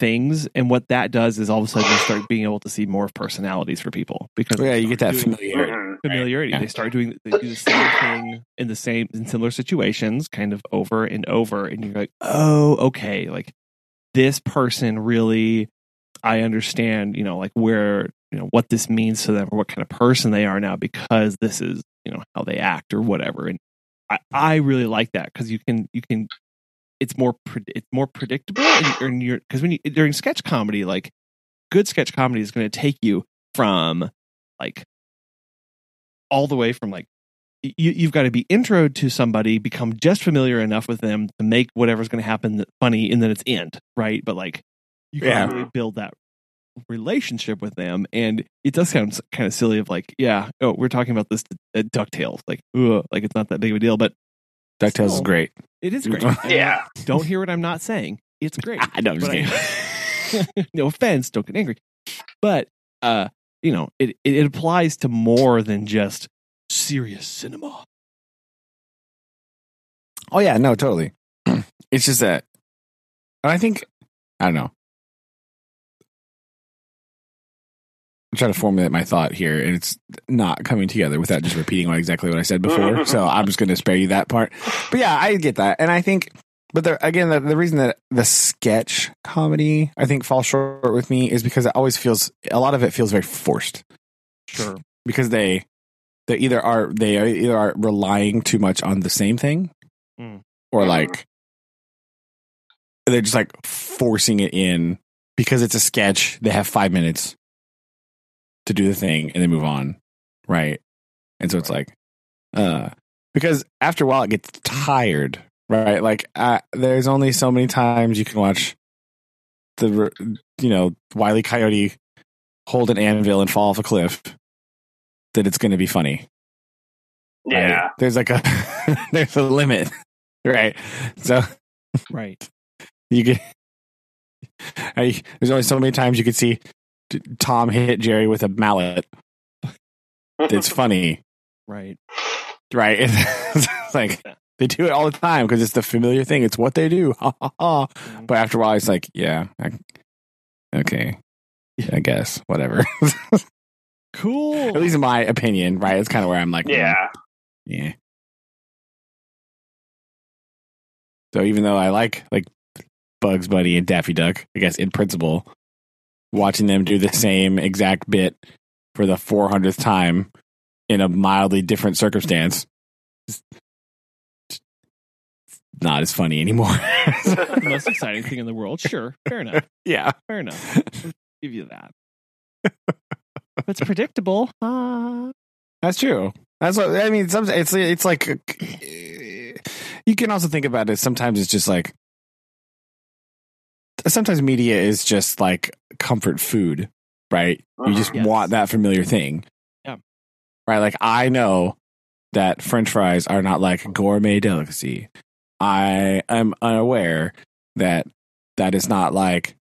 things, and what that does is all of a sudden you start being able to see more of personalities for people because Yeah, you get that start familiarity. Mhm. familiarity. Yeah. They start doing they do the same thing in the same in similar situations, kind of over and over, and you're like, oh, okay, like this person really, I understand, you know, like where you know what this means to them or what kind of person they are now because this is you know how they act or whatever, and I I really like that because you can you can it's more it's more predictable and, and you're because when you during sketch comedy like good sketch comedy is going to take you from like all the way from like you, you've got to be introed to somebody, become just familiar enough with them to make whatever's going to happen funny, and then it's end, right? But like you can Yeah. really build that relationship with them, and it does sound kind of silly. Of like, yeah, oh, we're talking about this at Ducktales, like, ugh, like it's not that big of a deal, but DuckTales is great. it is great. Yeah. don't hear what I'm not saying. It's great. I know. I'm just I- no offense, don't get angry. But uh, you know, it, it it applies to more than just serious cinema. Oh yeah, no, totally. It's just that I think I don't know. Trying to formulate my thought here, and it's not coming together without just repeating what exactly what I said before. so I'm just going to spare you that part. But yeah, I get that, and I think, but the, again, the, the reason that the sketch comedy I think falls short with me is because it always feels a lot of it feels very forced Sure. because they they either are they are either are relying too much on the same thing Mm. or Mhm. like they're just like forcing it in because it's a sketch they have five minutes to do the thing and then move on right and so it's like, uh, because after a while it gets tired, right? Like, uh, there's only so many times you can watch the, you know, Wiley Coyote hold an anvil and fall off a cliff that it's going to be funny. right? Yeah. There's like a there's a limit, right? So Right. you can. I, there's only so many times you could see t- Tom hit Jerry with a mallet. It's funny, Right. right? It's like they do it all the time because it's the familiar thing. It's what they do. Ha, ha, ha. Mhm. But after a while, it's like, yeah, I, okay, I guess whatever. Cool. At least in my opinion, right? It's kind of where I'm like, mm, Yeah. yeah. So even though I like like Bugs Bunny and Daffy Duck, I guess in principle, watching them do the same exact bit for the 400th time in a mildly different circumstance, is not as funny anymore. the most exciting thing in the world. Sure. Fair enough. yeah. Fair enough. I'll give you that. it's predictable. Uh, That's true. That's what I mean. Some it's it's like you can also think about it. Sometimes it's just like sometimes media is just like comfort food, right? You just Yes. want that familiar thing, Yeah. Right? Like I know that French fries are not like gourmet delicacy. I am unaware that that is not like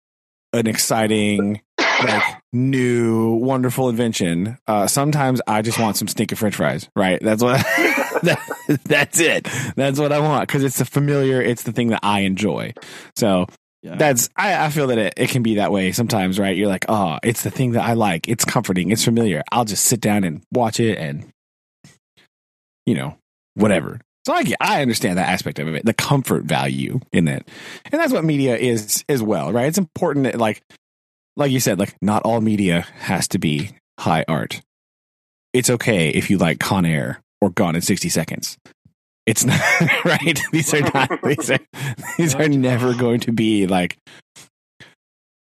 an exciting like new wonderful invention. Uh, sometimes I just want some stinking French fries. Right? That's what. that, that's it. That's what I want because it's a familiar. It's the thing that I enjoy. So yeah. that's. I, I feel that it, it can be that way sometimes. Right? You're like, oh, it's the thing that I like. It's comforting. It's familiar. I'll just sit down and watch it, and you know, whatever. So I I understand that aspect of it, the comfort value in it, and that's what media is as well, right? It's important that like like you said, like not all media has to be high art. It's okay if you like Con Air or Gone in 60 Seconds. It's not right. These are not these are these are never going to be like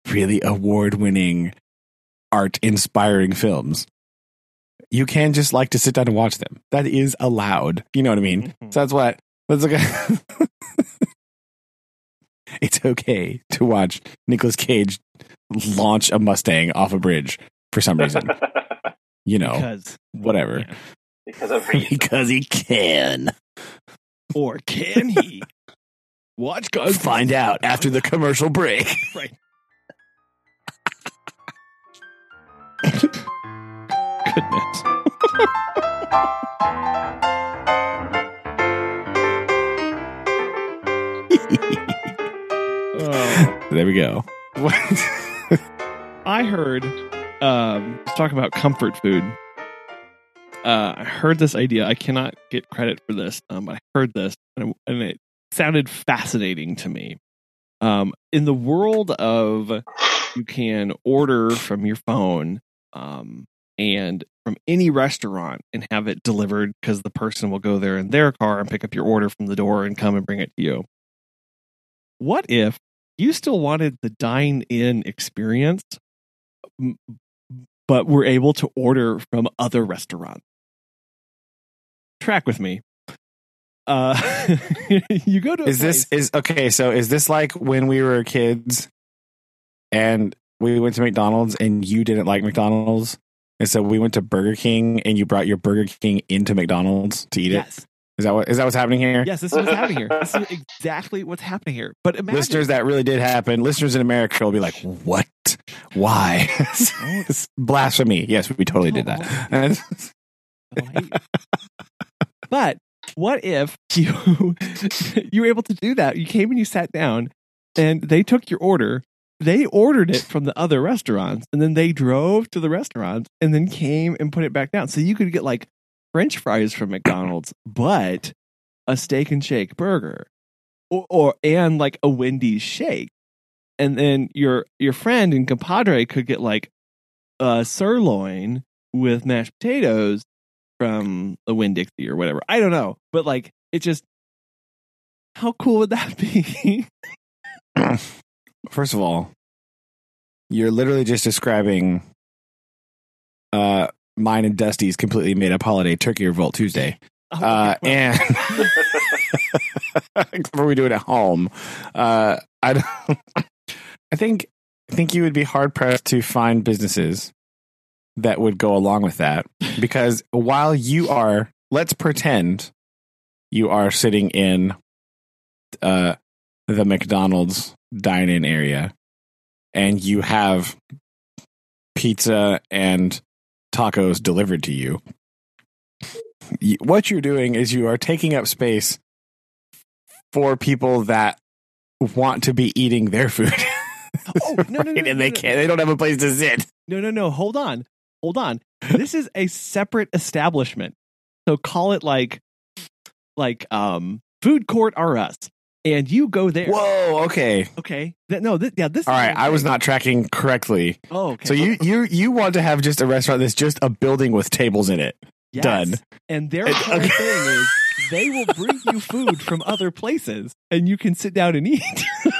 really award winning art inspiring films. You can just like to sit down and watch them. That is allowed. You know what I mean? Mhm. So that's what that's like it's okay to watch Nicolas Cage launch a Mustang off a bridge for some reason. You know, because whatever. yeah. Because of reason. because he can. Or can he? Watch guys Find out after the commercial break. Right. Goodness. Oh. There we go. I heard um let's talk about comfort food. Uh I heard this idea. I cannot get credit for this, um, but I heard this and it, and it sounded fascinating to me. Um in the world of you can order from your phone um and from any restaurant and have it delivered because the person will go there in their car and pick up your order from the door and come and bring it to you. What if you still wanted the dine in experience, but we were able to order from other restaurants? Track with me. Uh, you go to a is this is okay, so is this like when we were kids and we went to McDonald's and you didn't like McDonald's? And so we went to Burger King and you brought your Burger King into McDonald's to eat it. Is that what is that what's happening here? yes, this is what's happening here. This is exactly what's happening here. But imagine Listeners, that really did happen. Listeners in America will be like, "What? Why? blasphemy." Yes, we totally did that. And- I hate you. but what if you you were able to do that? You came and you sat down, and they took your order. They ordered it from the other restaurants, and then they drove to the restaurants, and then came and put it back down. So you could get like French fries from McDonald's, but a Steak 'n Shake burger, or, or and like a Wendy's shake, and then your your friend and compadre could get like a sirloin with mashed potatoes from a Winn Dixie or whatever. I don't know, but like it just how cool would that be? First of all, you're literally just describing uh mine and Dusty's completely made up holiday Turkey Revolt Tuesday. Oh, Uh, and before we do it at home, uh, I don't, I think I think you would be hard pressed to find businesses that would go along with that because while you are, let's pretend you are sitting in uh, the McDonald's dine-in area and you have pizza and tacos delivered to you. What you're doing is you are taking up space for people that want to be eating their food. Oh, no, no, no, Right? no, and they can't. They don't have a place to sit. no, no, no. Hold on, hold on. This is a separate establishment, so call it like, like um, food court R Us, and you go there. Whoa. Okay. Okay. Th- no. Th- yeah. This. All right. I was not tracking correctly. Oh. Okay. So you you you want to have just a restaurant that's just a building with tables in it. Yes. done. And their whole okay. thing is they will bring you food from other places, and you can sit down and eat.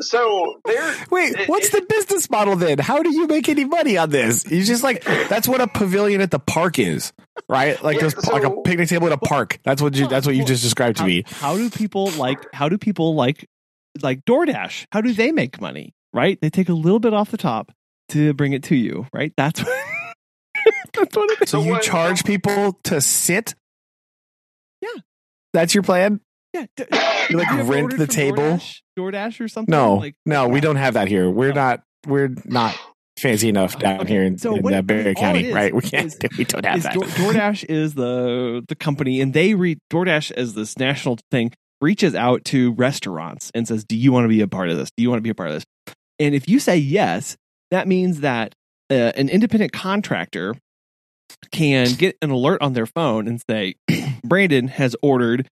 So there, Wait, It- what's it- the business model then? How do you make any money on this? You just like that's what a pavilion at the park is, right? Like Yeah, there's like a picnic table at a park. That's what you that's what you just described to how, me. how do people like? How do people like like DoorDash? How do they make money? Right? They take a little bit off the top to bring it to you. Right? That's what. that's what it is. So, So you what- charge people to sit? Yeah. That's your plan? Yeah. d- like have you ever rent the table? DoorDash, DoorDash or something. No, Like, no, we don't have that here. We're No. not. We're not fancy enough down Okay, here in, so in what- uh, Barry County, is right? We can't. is- we don't have that. Door- DoorDash is the the company, and they read DoorDash as this national thing reaches out to restaurants and says, "Do you want to be a part of this? Do you want to be a part of this?" And if you say yes, that means that uh, an independent contractor can get an alert on their phone and say, "Brandon has ordered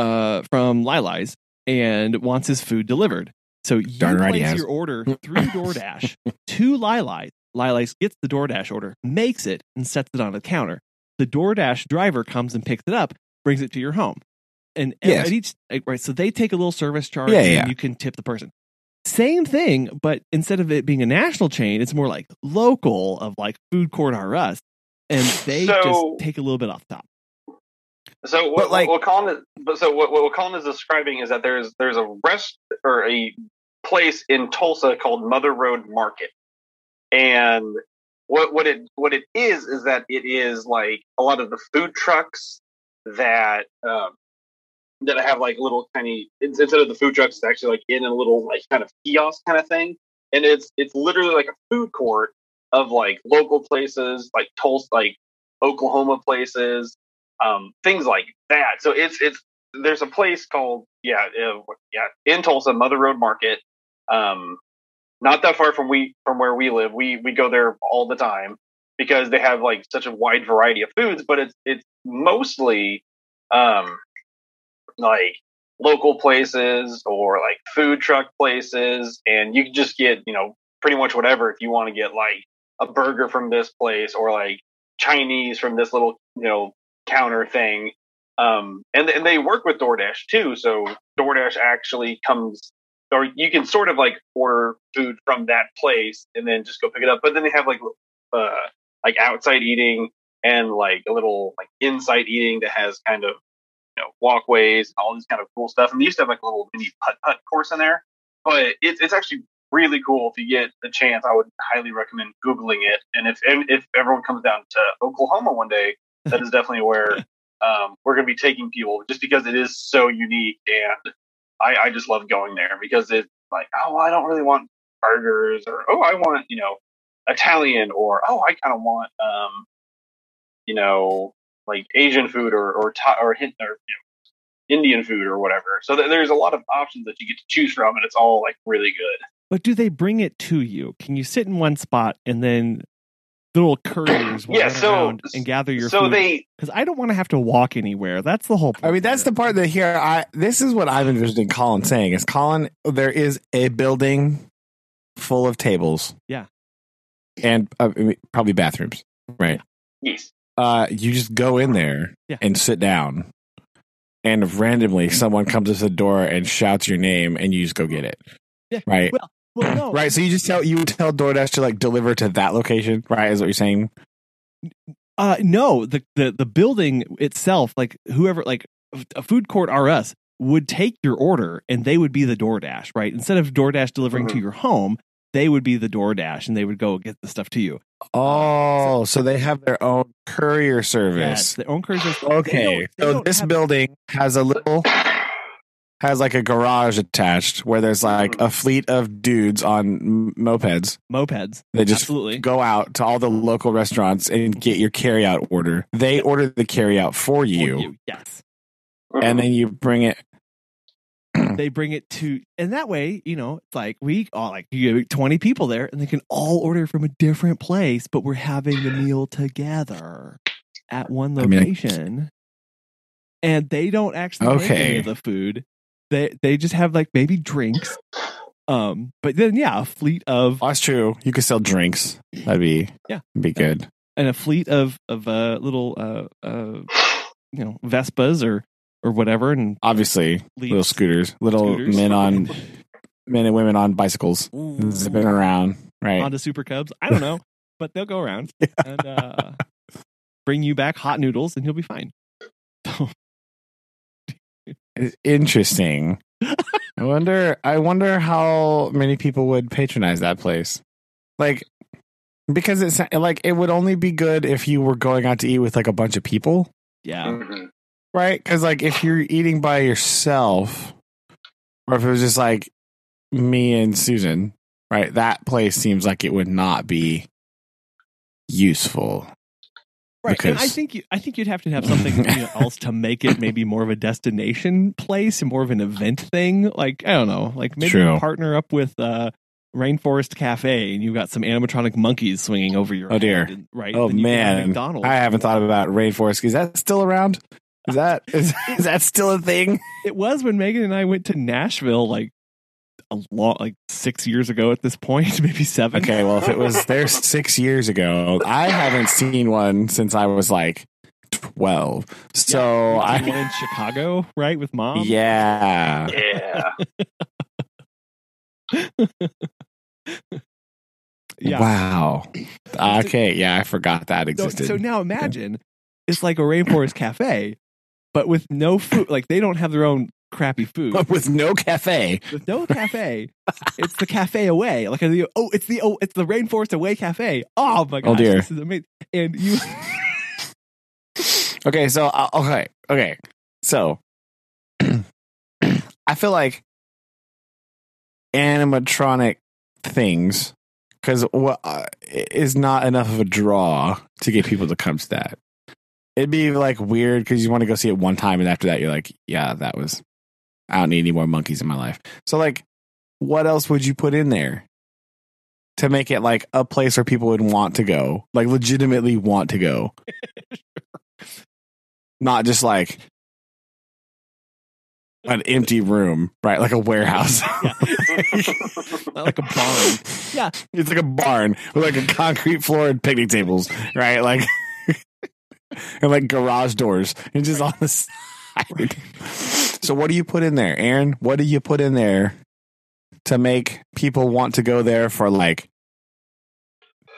uh, from Lily's and wants his food delivered." So you Darn right place has. your order through DoorDash to Lily's. Lily's gets the DoorDash order, makes it, and sets it on the counter. The DoorDash driver comes and picks it up, brings it to your home. And and Yes. at each right, so they take a little service charge Yeah, and yeah. you can tip the person. Same thing, but instead of it being a national chain, it's more like local of like food court R Us. And they So- just take a little bit off the top. So But, what, like- what Colin is, but so what, what Colin is describing is that there's there's a rest or a place in Tulsa called Mother Road Market, and what what it what it is is that it is like a lot of the food trucks that um, that have like little tiny ins- instead of the food trucks, it's actually like in a little like kind of kiosk kind of thing, and it's it's literally like a food court of like local places like Tulsa, like Oklahoma places, um, things like that. So it's it's there's a place called yeah uh, yeah in Tulsa Mother Road Market, um, not that far from we from where we live. We we go there all the time because they have like such a wide variety of foods, but it's it's mostly um, like local places or like food truck places, and you can just get you know pretty much whatever if you want to get like a burger from this place or like Chinese from this little you know counter thing. Um, and and they work with DoorDash too, so DoorDash actually comes, or you can sort of like order food from that place and then just go pick it up. But then they have like uh like outside eating and like a little like inside eating that has kind of you know walkways and all this kind of cool stuff. And they used to have like a little mini putt putt course in there, but it's it's actually really cool. If you get the chance, I would highly recommend googling it. And if and if everyone comes down to Oklahoma one day, that is definitely where um, we're going to be taking people, just because it is so unique. And I, I just love going there because it's like, oh, I don't really want burgers, or oh, I want you know Italian, or oh, I kind of want um, you know like Asian food or or or, or you know, Indian food or whatever. So th- there's a lot of options that you get to choose from, and it's all like really good. But do they bring it to you? Can you sit in one spot and then little couriers will Yeah, run so- around and gather your so food? they because I don't want to have to walk anywhere. That's the whole. Point I mean, that's the part that here. I this is what I'm envisioning Colin saying is Colin. There is a building full of tables. Yeah. and uh, probably bathrooms. Right. yes. Uh, you just go in there Yeah. and sit down, and randomly someone comes to the door and shouts your name, and you just go get it. Yeah. Right. Well, well, no, Right. So you just tell you would tell DoorDash to like deliver to that location. Right. Is what you're saying. Uh, no, the, the the building itself, like whoever, like a food court RS would take your order and they would be the DoorDash, right? Instead of DoorDash delivering to Mhm. your home, they would be the DoorDash and they would go get the stuff to you. Oh, so they have their own courier Yes, service. their own courier service. They Okay, don't- they so this have- building has a little has like a garage attached where there's like Mhm. a fleet of dudes on m- mopeds. mopeds. They just Absolutely. go out to all the local restaurants and get your carryout order. They order the carryout for for you, Yes. and then you bring it. they bring it to and that way you know it's like we all like you have 20 people there and they can all order from a different place but we're having the meal together at one I mean, I- location and they don't actually make any Okay. of the food they they just have like maybe drinks um but then yeah a fleet of Oh, that's true. You could sell drinks. That'd be Yeah. be good. and a fleet of of uh little uh uh you know vespas or or whatever and Obviously, little scooters, little Scooters. men on men and women on bicycles zipping around. Right. onto super cubs i don't know but they'll go around and uh bring you back hot noodles and you'll be fine interesting. I wonder. I wonder how many people would patronize that place. Like, because it's like it would only be good if you were going out to eat with like a bunch of people, yeah Mhm. right? Because like if you're eating by yourself, or if it was just like me and Susan, right? That place seems like it would not be useful. Right and i think you, i think you'd have to have something you know, else to make it maybe more of a destination place and more of an event thing like i don't know like maybe True. partner up with uh rainforest cafe and you've got some animatronic monkeys swinging over your Oh, dear. and- right Oh Then you can have man, mcdonald's I haven't thought about rainforest. Is that still around? Is that is, is that still a thing? it was when megan and i went to nashville like a long like six years ago at this point maybe seven Okay, well, if it was there six years ago, I haven't seen one since I was like twelve. So one I, in chicago right with mom yeah, Yeah. yeah wow. Okay, yeah, I forgot that So, existed. so now imagine it's like a rainforest cafe, but with no food. Like they don't have their own crappy food. with no cafe. With no cafe, it's the cafe away. Like oh, it's the oh, it's the rainforest away cafe. Oh my gosh, dear. this is amazing. And you, Okay, so uh, okay, okay, so I feel like animatronic things because what uh, is not enough of a draw to get people to come to that. It'd be like weird because you want to go see it one time, and after that, you're like, yeah, that was. I don't need any more monkeys in my life. So, like, what else would you put in there to make it like a place where people would want to go, like legitimately want to go? not just like an empty room, right? Like a warehouse. yeah, like a barn. Yeah, It's like a barn with like a concrete floor and picnic tables, right? Like and like garage doors and just on the side. So what do you put in there, Aaron? What do you put in there to make people want to go there for like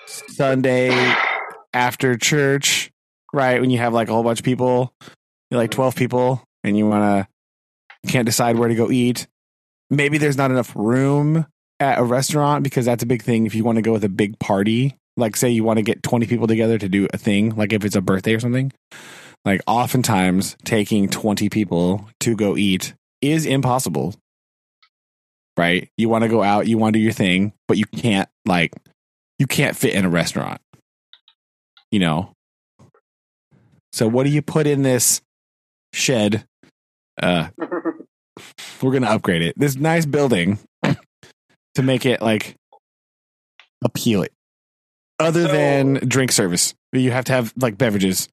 Sunday after church, right? When you have like a whole bunch of people, like 12 people and you want to can't decide where to go eat. Maybe there's not enough room at a restaurant because that's a big thing if you want to go with a big party like say you want to get 20 people together to do a thing like if it's a birthday or something like oftentimes taking 20 people to go eat is impossible. Right? You want to go out you want to do your thing but you can't like you can't fit in a restaurant. You know? So what do you put in this shed? Uh we're gonna upgrade it. This nice building to make it like appealing. Other So- than drink service you have to have like beverages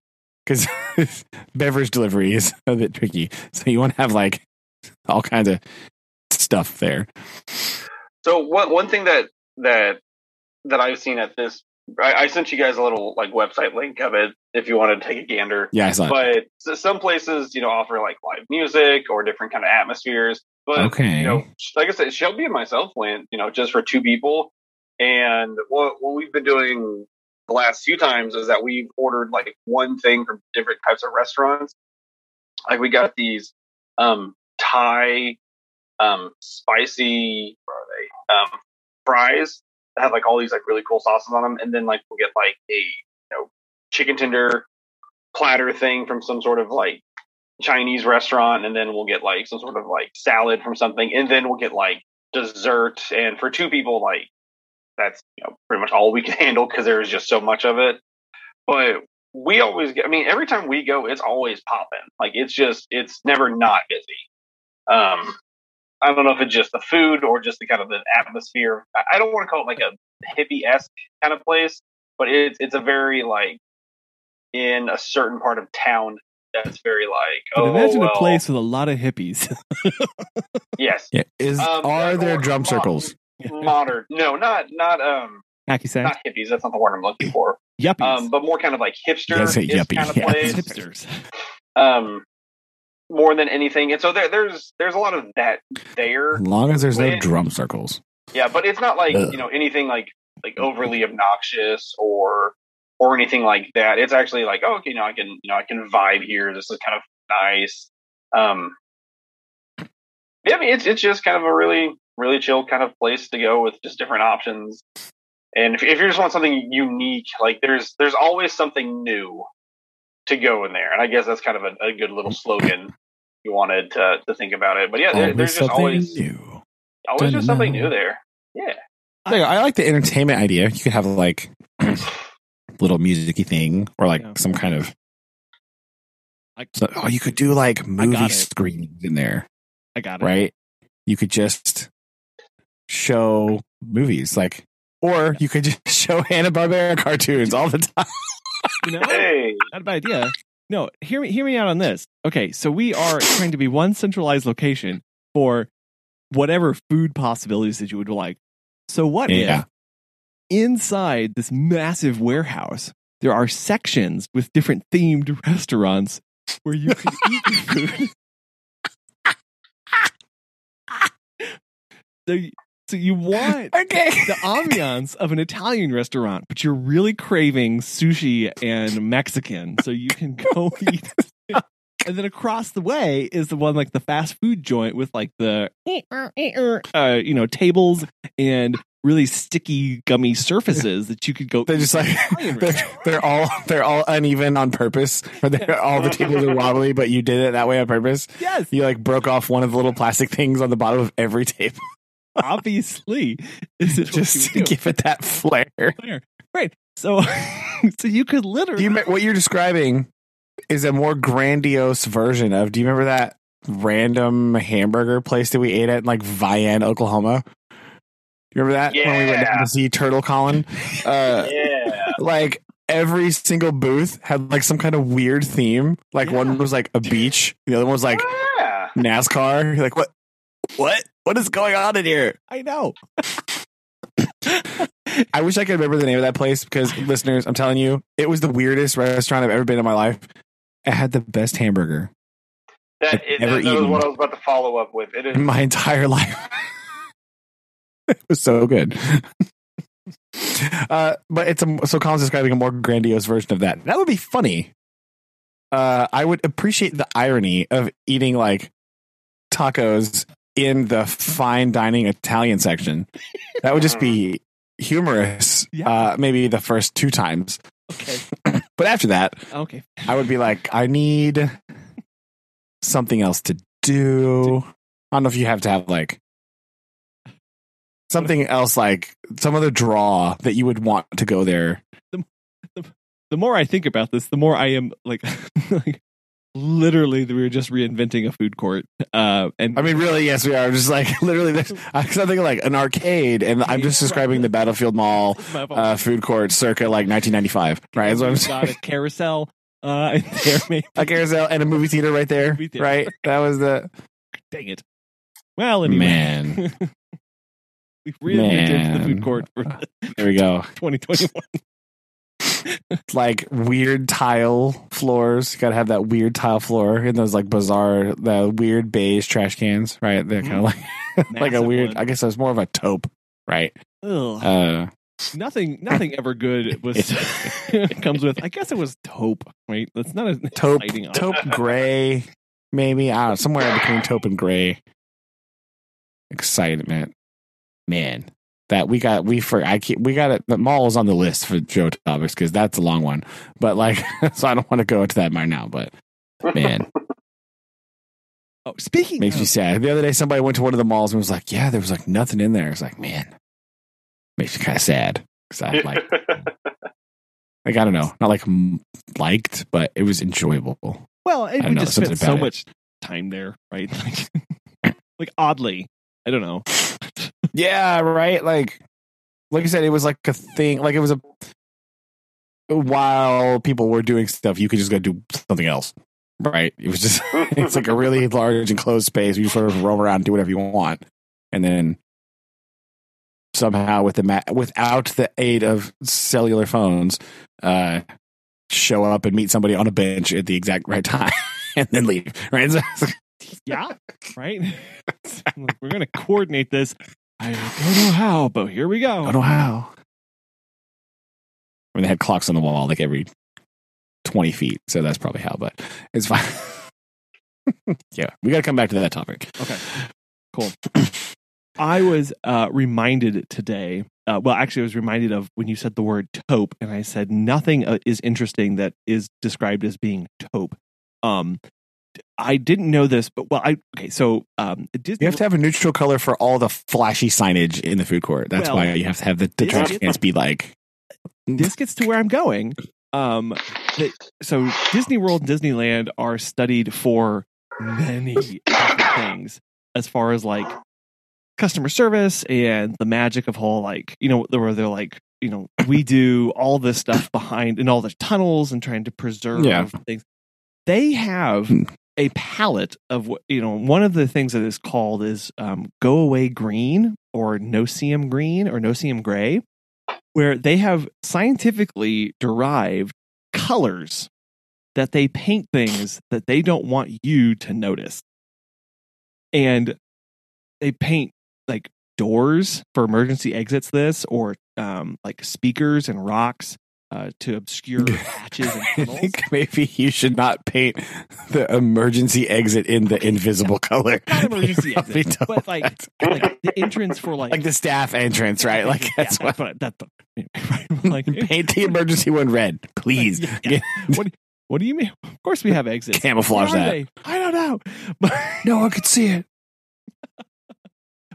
because beverage delivery is a bit tricky so you want to have like all kinds of stuff there So one one thing that that that I've seen at this, I, I sent you guys a little like website link of it if you want to take a gander. yeah i saw. But s- some places, you know, offer like live music or different kind of atmospheres. But okay you know, like I said, Shelby and myself went, you know, just for two people. And what what we've been doing the last few times is that we've ordered like one thing from different types of restaurants. Like we got these um, Thai um, spicy um, fries that have like all these like really cool sauces on them, and then like we'll get like a you know chicken tender platter thing from some sort of like Chinese restaurant, and then we'll get like some sort of like salad from something, and then we'll get like dessert. And for two people, like that's you know pretty much all we can handle because there's just so much of it. But we always get. I mean, every time we go, it's always popping. Like it's just it's never not busy. Um, I don't know if it's just the food or just the kind of the atmosphere. I I don't want to call it like a hippie esque kind of place, but it's it's a very like in a certain part of town that's very like But oh imagine well, a place with a lot of hippies. yes Yeah. Is Um, are there drum circles? modern no not not um Hacky not hippies that's not the word I'm looking for Yuppies. um but more kind of like hipster guys say yuppie, kind of yeah. place hipsters. um more than anything and so there, there's there's a lot of that there As long as there's no drum circles. Yeah, but it's not like Ugh. you know anything like like overly obnoxious or or anything like that. It's actually like, oh, okay, you know, I can you know I can vibe here. This is kind of nice. Um, yeah, I mean, it's it's just kind of a really really chill kind of place to go with just different options. And if, if you just want something unique, like there's there's always something new to go in there, and I guess that's kind of a, a good little slogan you wanted to to think about it. But yeah, there, there's just something always new. always just something new there. Yeah. Like, I like the entertainment idea. You could have like little musicy thing or like Yeah. some kind of. I- So, oh, you could do like movie it. screenings in there, I got it. right? You could just show movies, like, or you could just show Hanna Barbera cartoons all the time. You know, Hey. not a bad idea. No, hear me hear me out on this. Okay, so we are trying to be one centralized location for whatever food possibilities that you would like. So what Yeah. if inside this massive warehouse there are sections with different themed restaurants where you can eat your food? so, you- so you want Okay. the ambiance of an Italian restaurant, but you're really craving sushi and Mexican, so you can go eat. And then across the way is the one like the fast food joint with like the uh, you know tables and really sticky gummy surfaces that you could go. They're just like they're, they're all they're all uneven on purpose. Or they're, all the tables are wobbly, but you did it that way on purpose. yes, You like broke off one of the little plastic things on the bottom of every table obviously, is it just to do. give it that flair. right. So, so you could literally you, what you're describing is a more grandiose version of? Do you remember that random hamburger place that we ate at in like Vian, Oklahoma? You remember that when we went down to see Turtle Colin? Uh, Yeah. like every single booth had like some kind of weird theme. Like Yeah. one was like a beach, the other one was like yeah. NASCAR. You're like, what? What? What is going on in here? I know. I wish I could remember the name of that place because listeners, I'm telling you, it was the weirdest restaurant I've ever been in my life. It had the best hamburger That, I've it, that, that was eaten. what I was about to follow up with. It is in my entire life. it was so good. uh, but it's a so Colin's describing a more grandiose version of that. That would be funny. Uh, I would appreciate the irony of eating like tacos in the fine dining Italian section. That would just be humorous. Yeah. Uh, maybe the first two times, Okay. but after that, Okay. I would be like, I need something else to do. I don't know if you have to have like something else, like some other draw that you would want to go there. the more I think about this, the more I am like, like literally, we were just reinventing a food court. Uh, and I mean, really, yes, we are. Just like literally, there's thinking like an arcade, and I'm just describing the Battlefield Mall uh, food court circa like 1995, right? That's what I'm saying. got a carousel. Uh, and there may A carousel and a movie theater right there, theater. right? That was the dang it. Well, anyway, man. we've reinvented the food court for There we go. 2021. like weird tile floors. You gotta have that weird tile floor and those like bizarre, the weird beige trash cans, right? They're kind of like like a weird. one. I guess it's more of a taupe, right? Uh, nothing nothing ever good was comes with. I guess it was taupe. Right? That's not a Taupe, taupe gray, maybe. I don't know, somewhere between taupe and gray. Excitement, man. That we got, we for I keep, we got it. The mall is on the list for Joe topics because that's a long one. But like, so I don't want to go into that right now. But man, Oh, speaking makes of, me sad. The other day, somebody went to one of the malls and was like, "Yeah, there was like nothing in there." It's like, man, makes me kind of sad because I like, like I don't know, not like m- liked, but it was enjoyable. well, and we know, just spent so it. much time there, right? Like, like oddly, I don't know. Yeah, right. Like, like I said, it was like a thing. Like it was a while people were doing stuff, you could just go do something else. Right. It was just it's like a really large enclosed space. You sort of roam around and do whatever you want, and then somehow with the ma- without the aid of cellular phones, uh, show up and meet somebody on a bench at the exact right time, and then leave. Right. Yeah, right. We're gonna coordinate this. I don't know how, but here we go. I don't know how. I mean, they had clocks on the wall like every 20 feet, so that's probably how, but it's fine. yeah, we got to come back to that topic. Okay, cool. I was uh, reminded today. Uh, well, actually, I was reminded of when you said the word taupe, and I said nothing uh, is interesting that is described as being taupe. Um, I didn't know this, but well, I okay. So um, Disney You have to have a neutral color for all the flashy signage in the food court. That's Well, why you have to have the, the trash cans be like, this gets to where I'm going. Um, the, so Disney World, and Disneyland are studied for many things as far as like customer service and the magic of whole like you know where they're like you know we do all this stuff behind in all the tunnels and trying to preserve Yeah. things. They have Hmm. A palette of what you know. One of the things that is called is um, go away green or no-seum green or no-seum gray where they have scientifically derived colors that they paint things that they don't want you to notice. And they paint like doors for emergency exits this or um, like speakers and rocks uh, to obscure hatches and I think maybe you should not paint the emergency exit in the invisible color. Not emergency exit, but like like the entrance for like like the staff entrance, right? Like that's yeah, what. but that, right, like Paint the emergency one red, please. Yeah, yeah. what, do- what do you mean? Of course we have exits. Camouflage that. they? I don't know. But, No one could see it.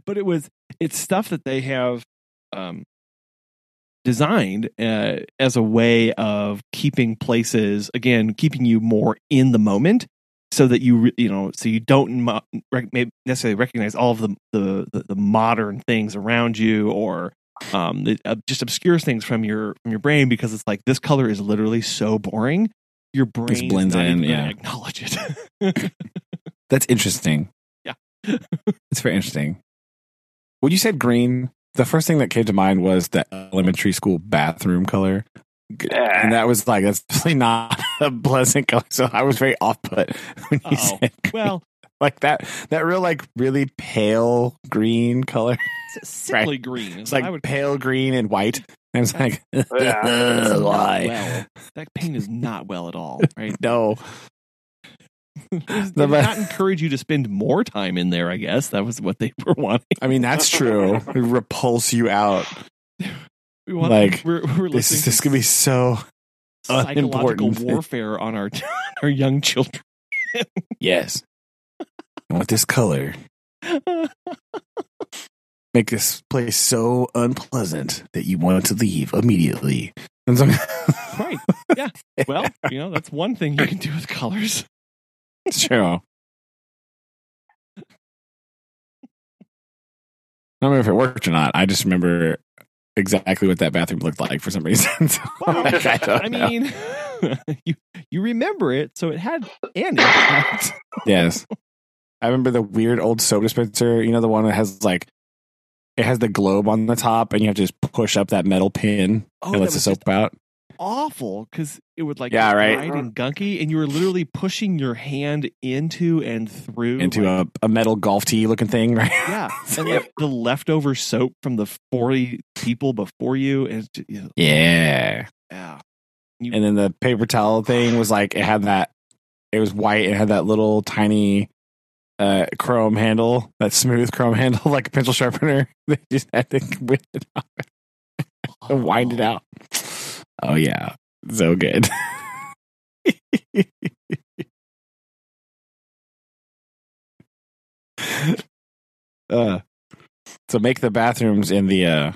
but it was it's stuff that they have um, designed uh, as a way of keeping places again, keeping you more in the moment, so that you re- you know so you don't mo- rec- maybe necessarily recognize all of the the, the, modern things around you or um, it uh, just obscures things from your from your brain because it's like this color is literally so boring. Your brain blends in, yeah. acknowledge it. That's interesting. Yeah. It's very interesting. When you said green, the first thing that came to mind was the elementary school bathroom color. Yeah. And that was like, that's definitely not a pleasant color. So I was very off put when you Uh-oh. said green. well, like that, that real, like really pale green color. s- sickly green. It's like pale green and white. And it's like, Yeah. Why? well. That paint is not well at all, right? No. Does not encourage you to spend more time in there. I guess that was what they were wanting. I mean, that's true. It repulse you out. We want, Like, we're, we're This is this to could be so psychological warfare on our our young children. Yes. I want this color. Make this place so unpleasant that you want to leave immediately. Right? Yeah. Well, you know that's one thing you can do with colors. True. I don't remember if it worked or not. I just remember exactly what that bathroom looked like for some reason. So, Well, like, I, I mean, you you remember it, so it had an impact. yes. I remember the weird old soap dispenser. You know, the one that has like, it has the globe on the top and you have to just push up that metal pin Oh, that lets the soap out. Awful because it would like Yeah, right. ride and gunky, and you were literally pushing your hand into and through into like, a, a metal golf tee looking thing, right? yeah, and like the leftover soap from the forty people before you, and it's ju- Yeah. yeah, And then the paper towel thing was like it had that it was white, it had that little tiny uh chrome handle, that smooth chrome handle like a pencil sharpener. They just had to whip it out and wind it out. Oh yeah. So good. uh so make the bathrooms in the uh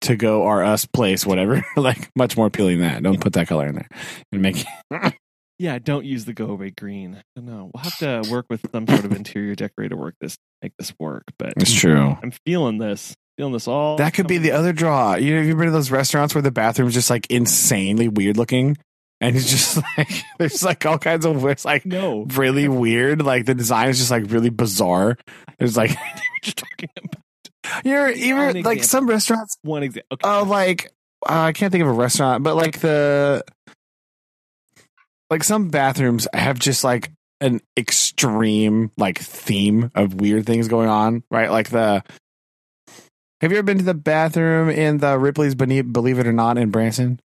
to go or us place whatever like much more appealing than that don't put that color in there and make Yeah, don't use the go away green. No, we'll have to work with some sort of interior decorator work this make this work. But it's true I'm feeling this, feeling this all. that could be the other draw you know have you been to those restaurants where the bathroom's just like insanely weird looking and it's just like there's like all kinds of it's like no. really weird like the design is just like really bizarre there's like you're talking about. you're even like some restaurants One example. Okay. Oh, like uh, I can't think of a restaurant, but like the like some bathrooms have just like an extreme like theme of weird things going on, right? Like the Have you ever been to the bathroom in the Ripley's Believe, It or Not in Branson?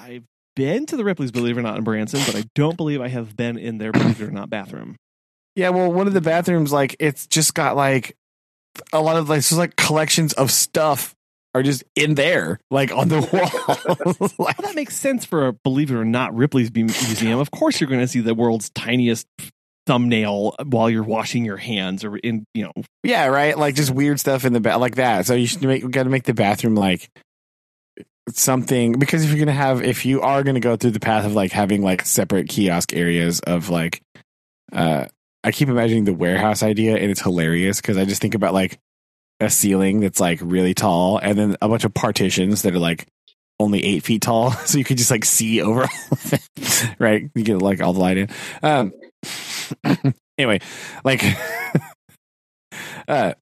I've been to the Ripley's Believe It or Not in Branson, but I don't believe I have been in their Believe It or Not bathroom. Yeah, well, one of the bathrooms like it's just got like a lot of like just like collections of stuff are just in there, like on the wall. like, Well, that makes sense for a Believe It or Not Ripley's Museum. Of course, you're going to see the world's tiniest thumbnail while you're washing your hands or in, you know, Yeah, right. Like just weird stuff in the bath, like that. So you should make got to make the bathroom like something because if you're gonna have, if you are gonna go through the path of like having like separate kiosk areas of like, uh, I keep imagining the warehouse idea and it's hilarious because I just think about like a ceiling that's like really tall and then a bunch of partitions that are like only eight feet tall, so you could just like see over all of it, right? You get like all the light in. Um, anyway, like, uh,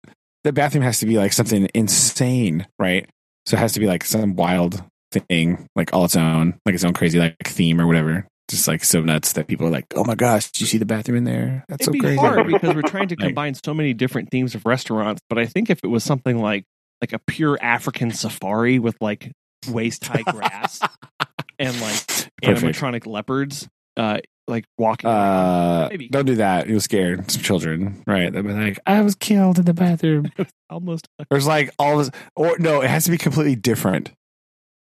the bathroom has to be like something insane, right? So it has to be like some wild thing, like all its own, like its own crazy like theme or whatever. Just like so nuts that people are like, "Oh my gosh, did you see the bathroom in there? That's it'd so be crazy." hard because we're trying to combine so many different themes of restaurants. But I think if it was something like like a pure African safari with like waist high grass and like Perfect. animatronic leopards, uh, like walking. Uh, Maybe. don't do that. You'll scared. some children, right? They'll be like, "I was killed in the bathroom." almost. There's like all this, or no, it has to be completely different,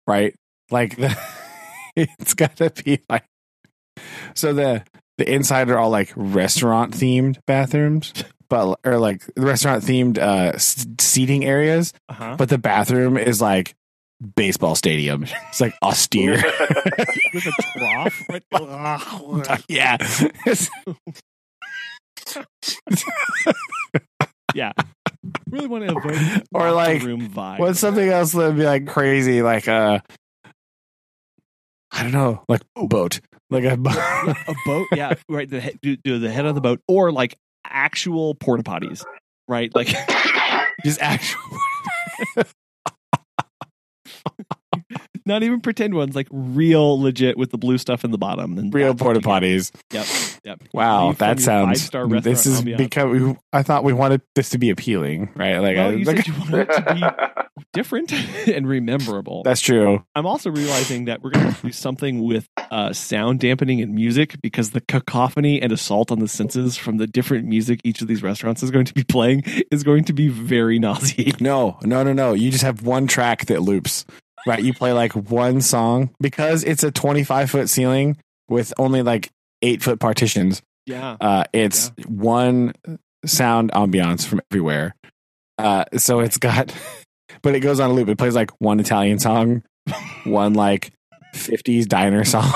right? Like the, it's got to be like so the the inside are all like restaurant themed bathrooms, but or like the restaurant themed uh seating areas, Uh-huh. but the bathroom is like baseball stadium. It's like austere. With a trough. Right? yeah. yeah. Really want to avoid Or, like, room vibe. What's something else that would be like crazy, like uh I don't know, like a boat, like a boat. Yeah, a boat? Yeah, right. The head, do, do the head of the boat, or like actual porta potties, right? Like just actual. Not even pretend ones, like real legit with the blue stuff in the bottom and real porta potties. Yep, yep. Wow, that sounds. This is ambiance. because I thought we wanted this to be appealing, right? Like, Well, I, you like said you wanted it to be different and rememberable. that's true. I'm also realizing that we're going to do something with uh, sound dampening and music because the cacophony and assault on the senses from the different music each of these restaurants is going to be playing is going to be very nauseating. No, no, no, no. You just have one track that loops, right? You play like one song because it's a 25 foot ceiling with only like eight foot partitions. Yeah. Uh, it's one sound ambiance from everywhere. Uh, so it's got, but it goes on a loop. It plays like one Italian song, one like 50s diner song,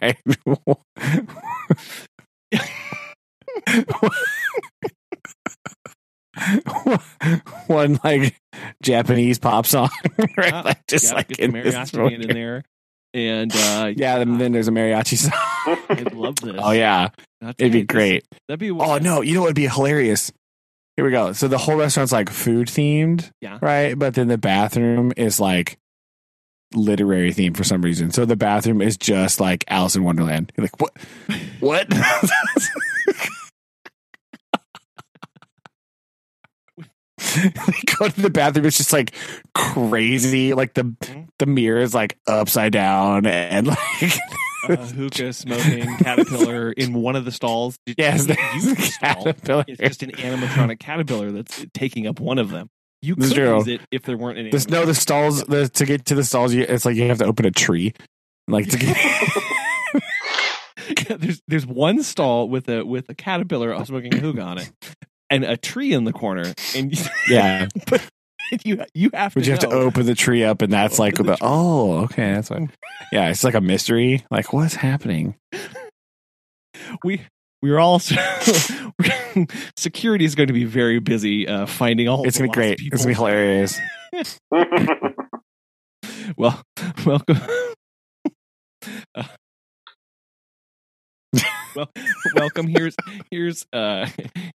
right? one like Japanese pop song, right? Yeah, like just yeah, like in this mariachi band in there. And uh, Yeah, and then there's a mariachi song. I'd love this. Oh yeah, it'd be right. This- great. That'd be Oh no, you know what would be hilarious? Here we go. So the whole restaurant's like food themed, Yeah. right? But then the bathroom is like literary theme for some reason. So the bathroom is just like Alice in Wonderland. You're like, what? What? they go to the bathroom. It's just like crazy. Like the mm-hmm. the mirror is like upside down and like A hookah smoking caterpillar in one of the stalls. Yes, use the a stall? caterpillar. It's just an animatronic caterpillar that's taking up one of them. You could use it if there weren't any. There's no the stalls. The, to get to the stalls, you, it's like you have to open a tree. Like to get. there's there's one stall with a with a caterpillar smoking a hookah on it, and a tree in the corner, and you, yeah, you you have to but you have to open the tree up, and that's like Open the the tree. oh, okay, that's what. Yeah, it's like a mystery. Like what's happening? we we are all security is going to be very busy uh, finding all. It's gonna be lost great. It's gonna be people. hilarious. Well, welcome. Uh, well, welcome. Here's here's uh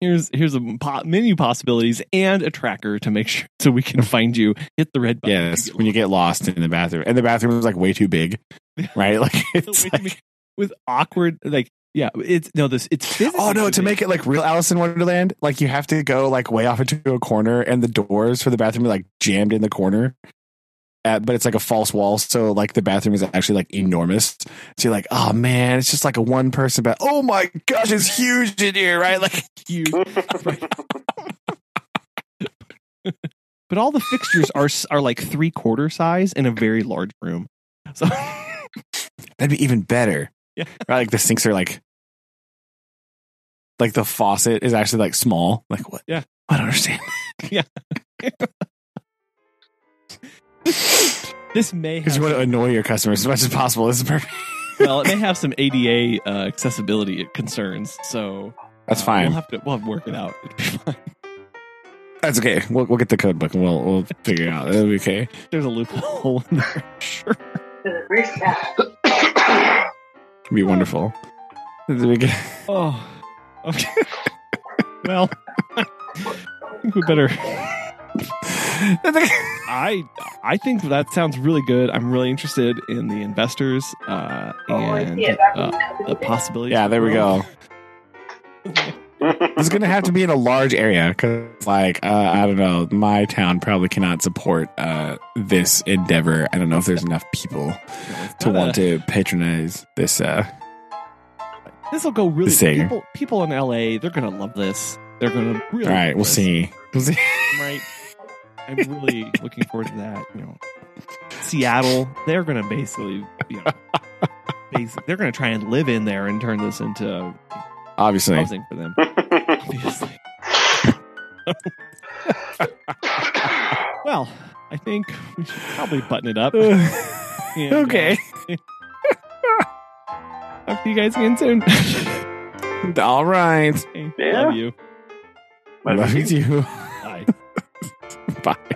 here's here's a po- menu possibilities and a tracker to make sure so we can find you. Hit the red button. Yes, when you get lost in the bathroom, and the bathroom is like way too big, right? Like it's like, with awkward like yeah it's no this it's oh no, to make it like real Alice in Wonderland, like you have to go like way off into a corner, and the doors for the bathroom are like jammed in the corner. Uh, but it's like a false wall, so like the bathroom is actually like enormous. So you're like, oh man, it's just like a one person bath. Oh my gosh, it's huge in here, right? Like huge. But all the fixtures are are like three quarter size in a very large room. So that'd be even better. Yeah. right. Like the sinks are like, like the faucet is actually like small. Like what? Yeah. I don't understand. This may Because you want to annoy your customers as much as possible. This is perfect. well, it may have some ADA uh, accessibility concerns. So That's uh, fine. We'll have to we'll have to work it out. It'll be fine. That's okay. We'll, we'll get the code book and we'll we'll figure it out. It'll be okay. There's a loophole in there. Sure. It'll be wonderful. It'll be good. Oh. Okay. well, I think we better. I I think that sounds really good. I'm really interested in the investors uh, and uh, the possibilities. yeah, there we growth. go. It's gonna have to be in a large area because, like, uh, I don't know, my town probably cannot support uh, this endeavor. I don't know if there's enough people to want a- to patronize this. Uh, This will go really. the. People, people in LA, they're gonna love this. They're gonna really. all right, we'll this, see. We'll see. Right. I'm really looking forward to that. You know, Seattle, they're gonna basically, you know, basic, they're gonna try and live in there and turn this into Obviously, housing for them. Obviously. Well, I think we should probably button it up. And, uh, okay. talk to you guys again soon. All right. Okay, Yeah. Love you. Love you too. Bye.